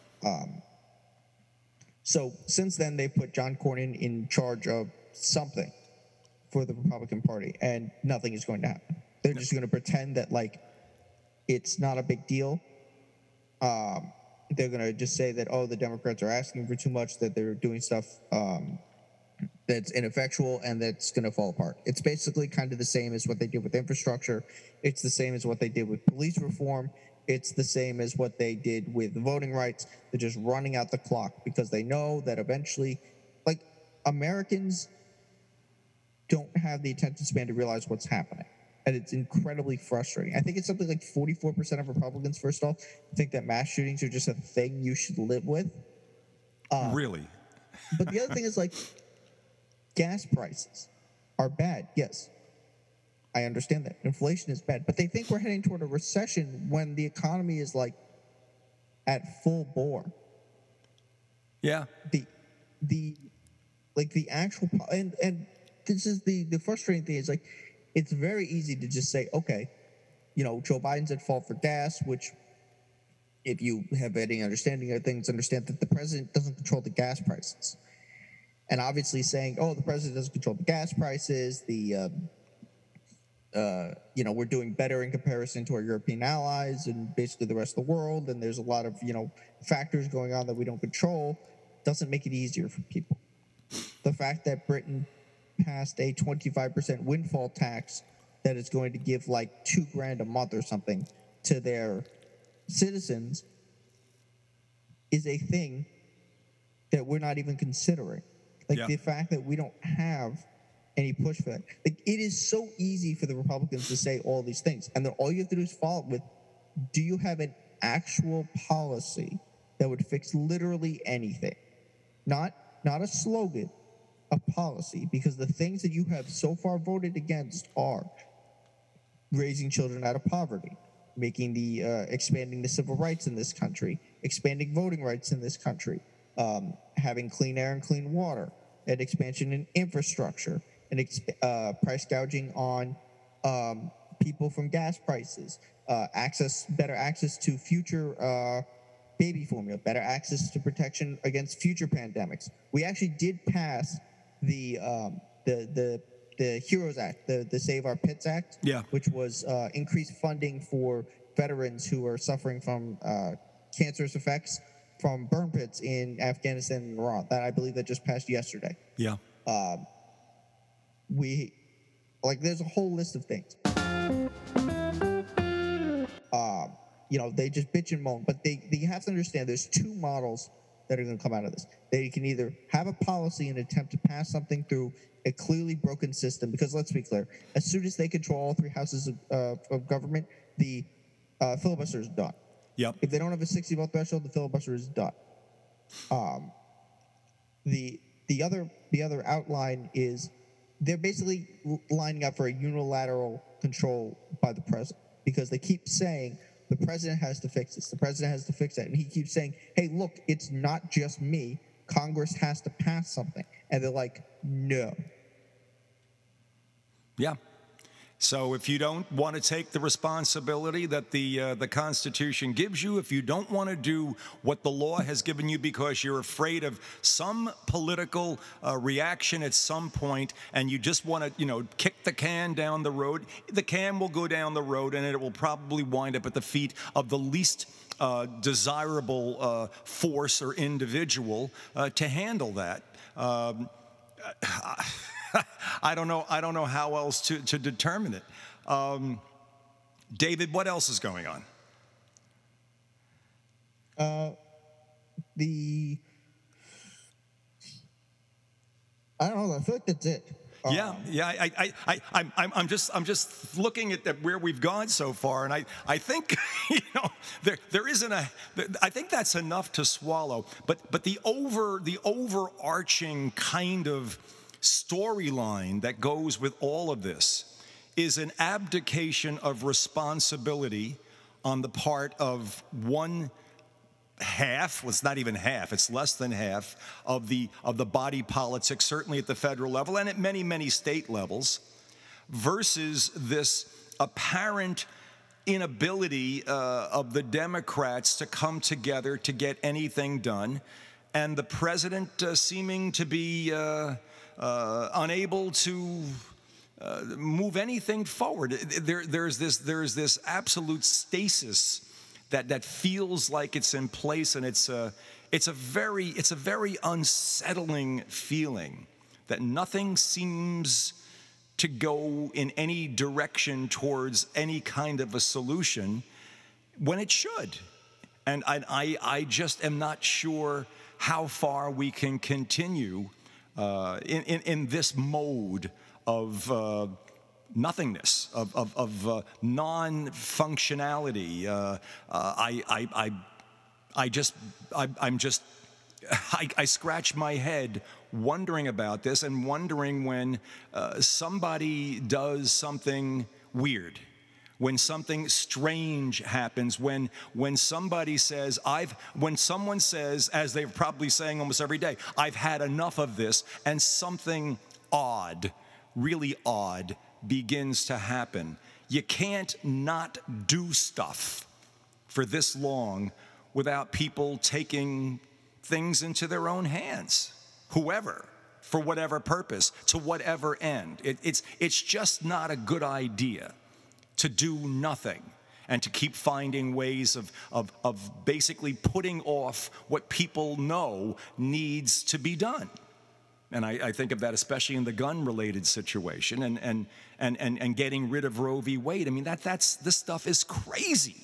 So since then, they put John Cornyn in charge of something for the Republican Party, and nothing is going to happen. They're just going to pretend that like it's not a big deal. Um, they're going to just say that oh, the Democrats are asking for too much, that they're doing stuff um, that's ineffectual, and that's going to fall apart. It's basically kind of the same as what they did with infrastructure. It's the same as what they did with police reform. It's the same as what they did with voting rights. They're just running out the clock because they know that eventually, like Americans don't have the attention span to realize what's happening. And it's incredibly frustrating. I think it's something like 44% of Republicans, first off, think that mass shootings are just a thing you should live with. Uh, really? But the other thing is like gas prices are bad. Yes. I understand that. Inflation is bad. But they think we're heading toward a recession when the economy is like at full bore. Yeah. The the like the actual and and this is the the frustrating thing is like it's very easy to just say, okay, you know, Joe Biden's at fault for gas, which if you have any understanding of things, understand that the president doesn't control the gas prices. And obviously saying, oh, the president doesn't control the gas prices, the um, uh, you know, we're doing better in comparison to our European allies and basically the rest of the world. And there's a lot of, you know, factors going on that we don't control doesn't make it easier for people. The fact that Britain passed a 25% windfall tax that is going to give like two grand a month or something to their citizens is a thing that we're not even considering. Like Yeah. the fact that we don't have any push for that. Like it is so easy for the Republicans to say all these things, and then all you have to do is follow it with, do you have an actual policy that would fix literally anything? Not not a slogan, a policy. Because the things that you have so far voted against are raising children out of poverty, making the uh, expanding the civil rights in this country, expanding voting rights in this country, um, having clean air and clean water, and expansion in infrastructure, and exp- uh, price gouging on um, people from gas prices, uh, access better access to future uh, baby formula, better access to protection against future pandemics. We actually did pass the um, the the the Heroes Act, the the Save Our Pits Act, Yeah. which was uh, increased funding for veterans who are suffering from uh, cancerous effects from burn pits in Afghanistan and Iran. That I believe that just passed yesterday. Yeah. We like there's a whole list of things. Um, you know, they just bitch and moan, but they, they have to understand there's two models that are going to come out of this. They can either have a policy and attempt to pass something through a clearly broken system, because let's be clear, as soon as they control all three houses of, uh, of government, the uh, filibuster is done. Yep. If they don't have a 60 vote threshold, the filibuster is done. Um, the the other the other outline is they're basically lining up for a unilateral control by the president because they keep saying the president has to fix this, the president has to fix that, and he keeps saying, "Hey, look, it's not just me. Congress has to pass something," and they're like, "No." Yeah. So if you don't want to take the responsibility that the uh, the Constitution gives you, if you don't want to do what the law has given you because you're afraid of some political uh, reaction at some point, and you just want to, you know, kick the can down the road, the can will go down the road, and it will probably wind up at the feet of the least. Uh, desirable uh, force or individual uh, to handle that. Um, I don't know. I don't know how else to, to determine it. Um, David, what else is going on? The I don't know. I feel like that's it. Uh, yeah, yeah. I, I, I, I'm, I'm, I'm just, I'm just looking at the, where we've gone so far, and I, I think, you know, there, there isn't a. I think that's enough to swallow. But, but the over, the overarching kind of storyline that goes with all of this is an abdication of responsibility on the part of one half well, it's not even half it's less than half of the of the body politic certainly at the federal level and at many many state levels versus this apparent inability uh, of the democrats to come together to get anything done. And the president uh, seeming to be uh, uh unable to uh, move anything forward. There, there's this there's this absolute stasis that, that feels like it's in place and it's a, it's a very it's a very unsettling feeling that nothing seems to go in any direction towards any kind of a solution when it should. And I, I, I just am not sure how far we can continue uh, in, in, in, this mode of uh, nothingness, of, of, of uh, non functionality. Uh, uh, I, I, I, I just, I, am just, I, I, scratch my head wondering about this and wondering when somebody does something weird when something strange happens when when somebody says i've when someone says as they're probably saying almost every day i've had enough of this and something odd really odd begins to happen. You can't not do stuff for this long without people taking things into their own hands, whoever, for whatever purpose, to whatever end. It, it's, it's just not a good idea to do nothing and to keep finding ways of, of, of basically putting off what people know needs to be done. And I, I, think of that especially in the gun related situation and, and, and, and, and getting rid of Roe v. Wade. I mean, that, that's, this stuff is crazy.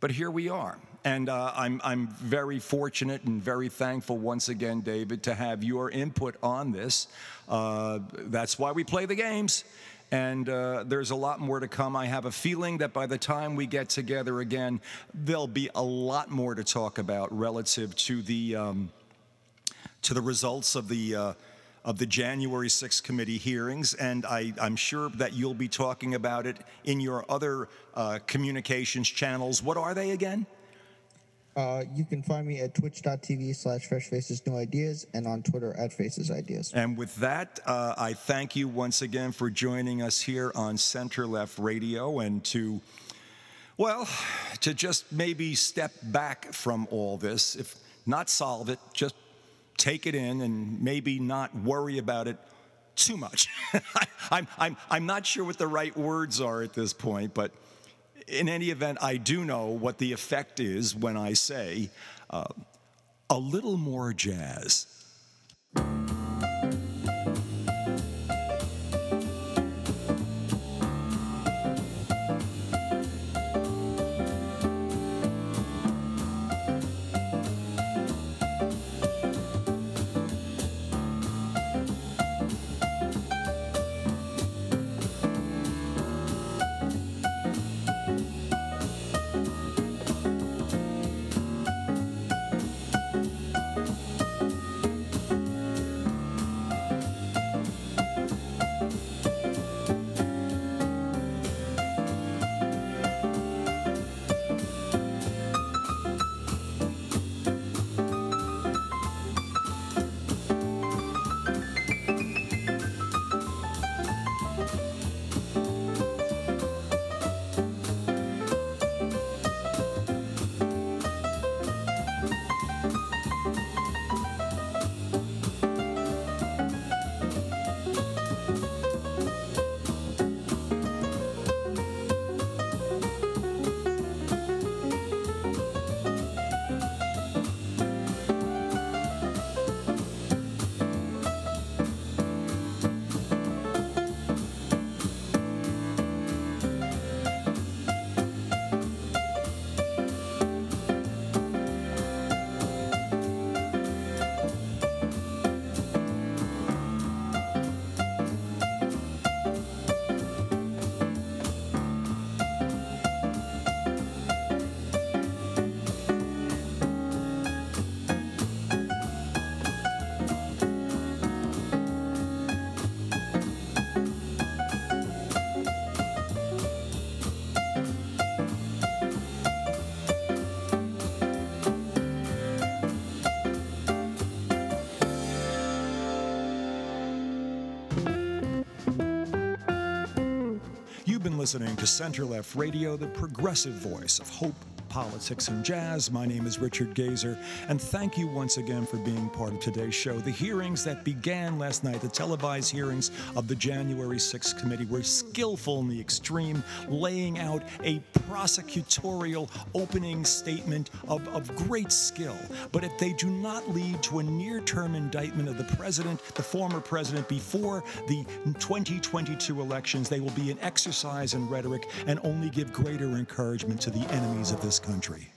But here we are. And uh, I'm, I'm very fortunate and very thankful once again, David, to have your input on this. Uh, that's why we play the games. And uh, there's a lot more to come. I have a feeling that by the time we get together again, there'll be a lot more to talk about relative to the. Um, to the results of the uh, of the January 6th committee hearings, and I, am sure that you'll be talking about it in your other uh, communications channels. What are they again? Uh, you can find me at twitch.tv slash fresh faces new ideas and on Twitter at faces ideas. And with that, uh, I thank you once again for joining us here on Center Left Radio and to, well, to just maybe step back from all this, if not solve it, just take it in and maybe not worry about it too much. I'm, I'm, I'm not sure what the right words are at this point, but in any event, I do know what the effect is when I say uh, a little more jazz. Listening to Center Left Radio, the progressive voice of hope, politics, and jazz. My name is Richard Gazer, and thank you once again for being part of today's show. The hearings that began last night, the televised hearings of the January 6th committee, were skillful in the extreme, laying out a prosecutorial opening statement of, of great skill. But if they do not lead to a near term indictment of the president, the former president, before the 2022 elections, they will be an exercise in rhetoric and only give greater encouragement to the enemies of this country.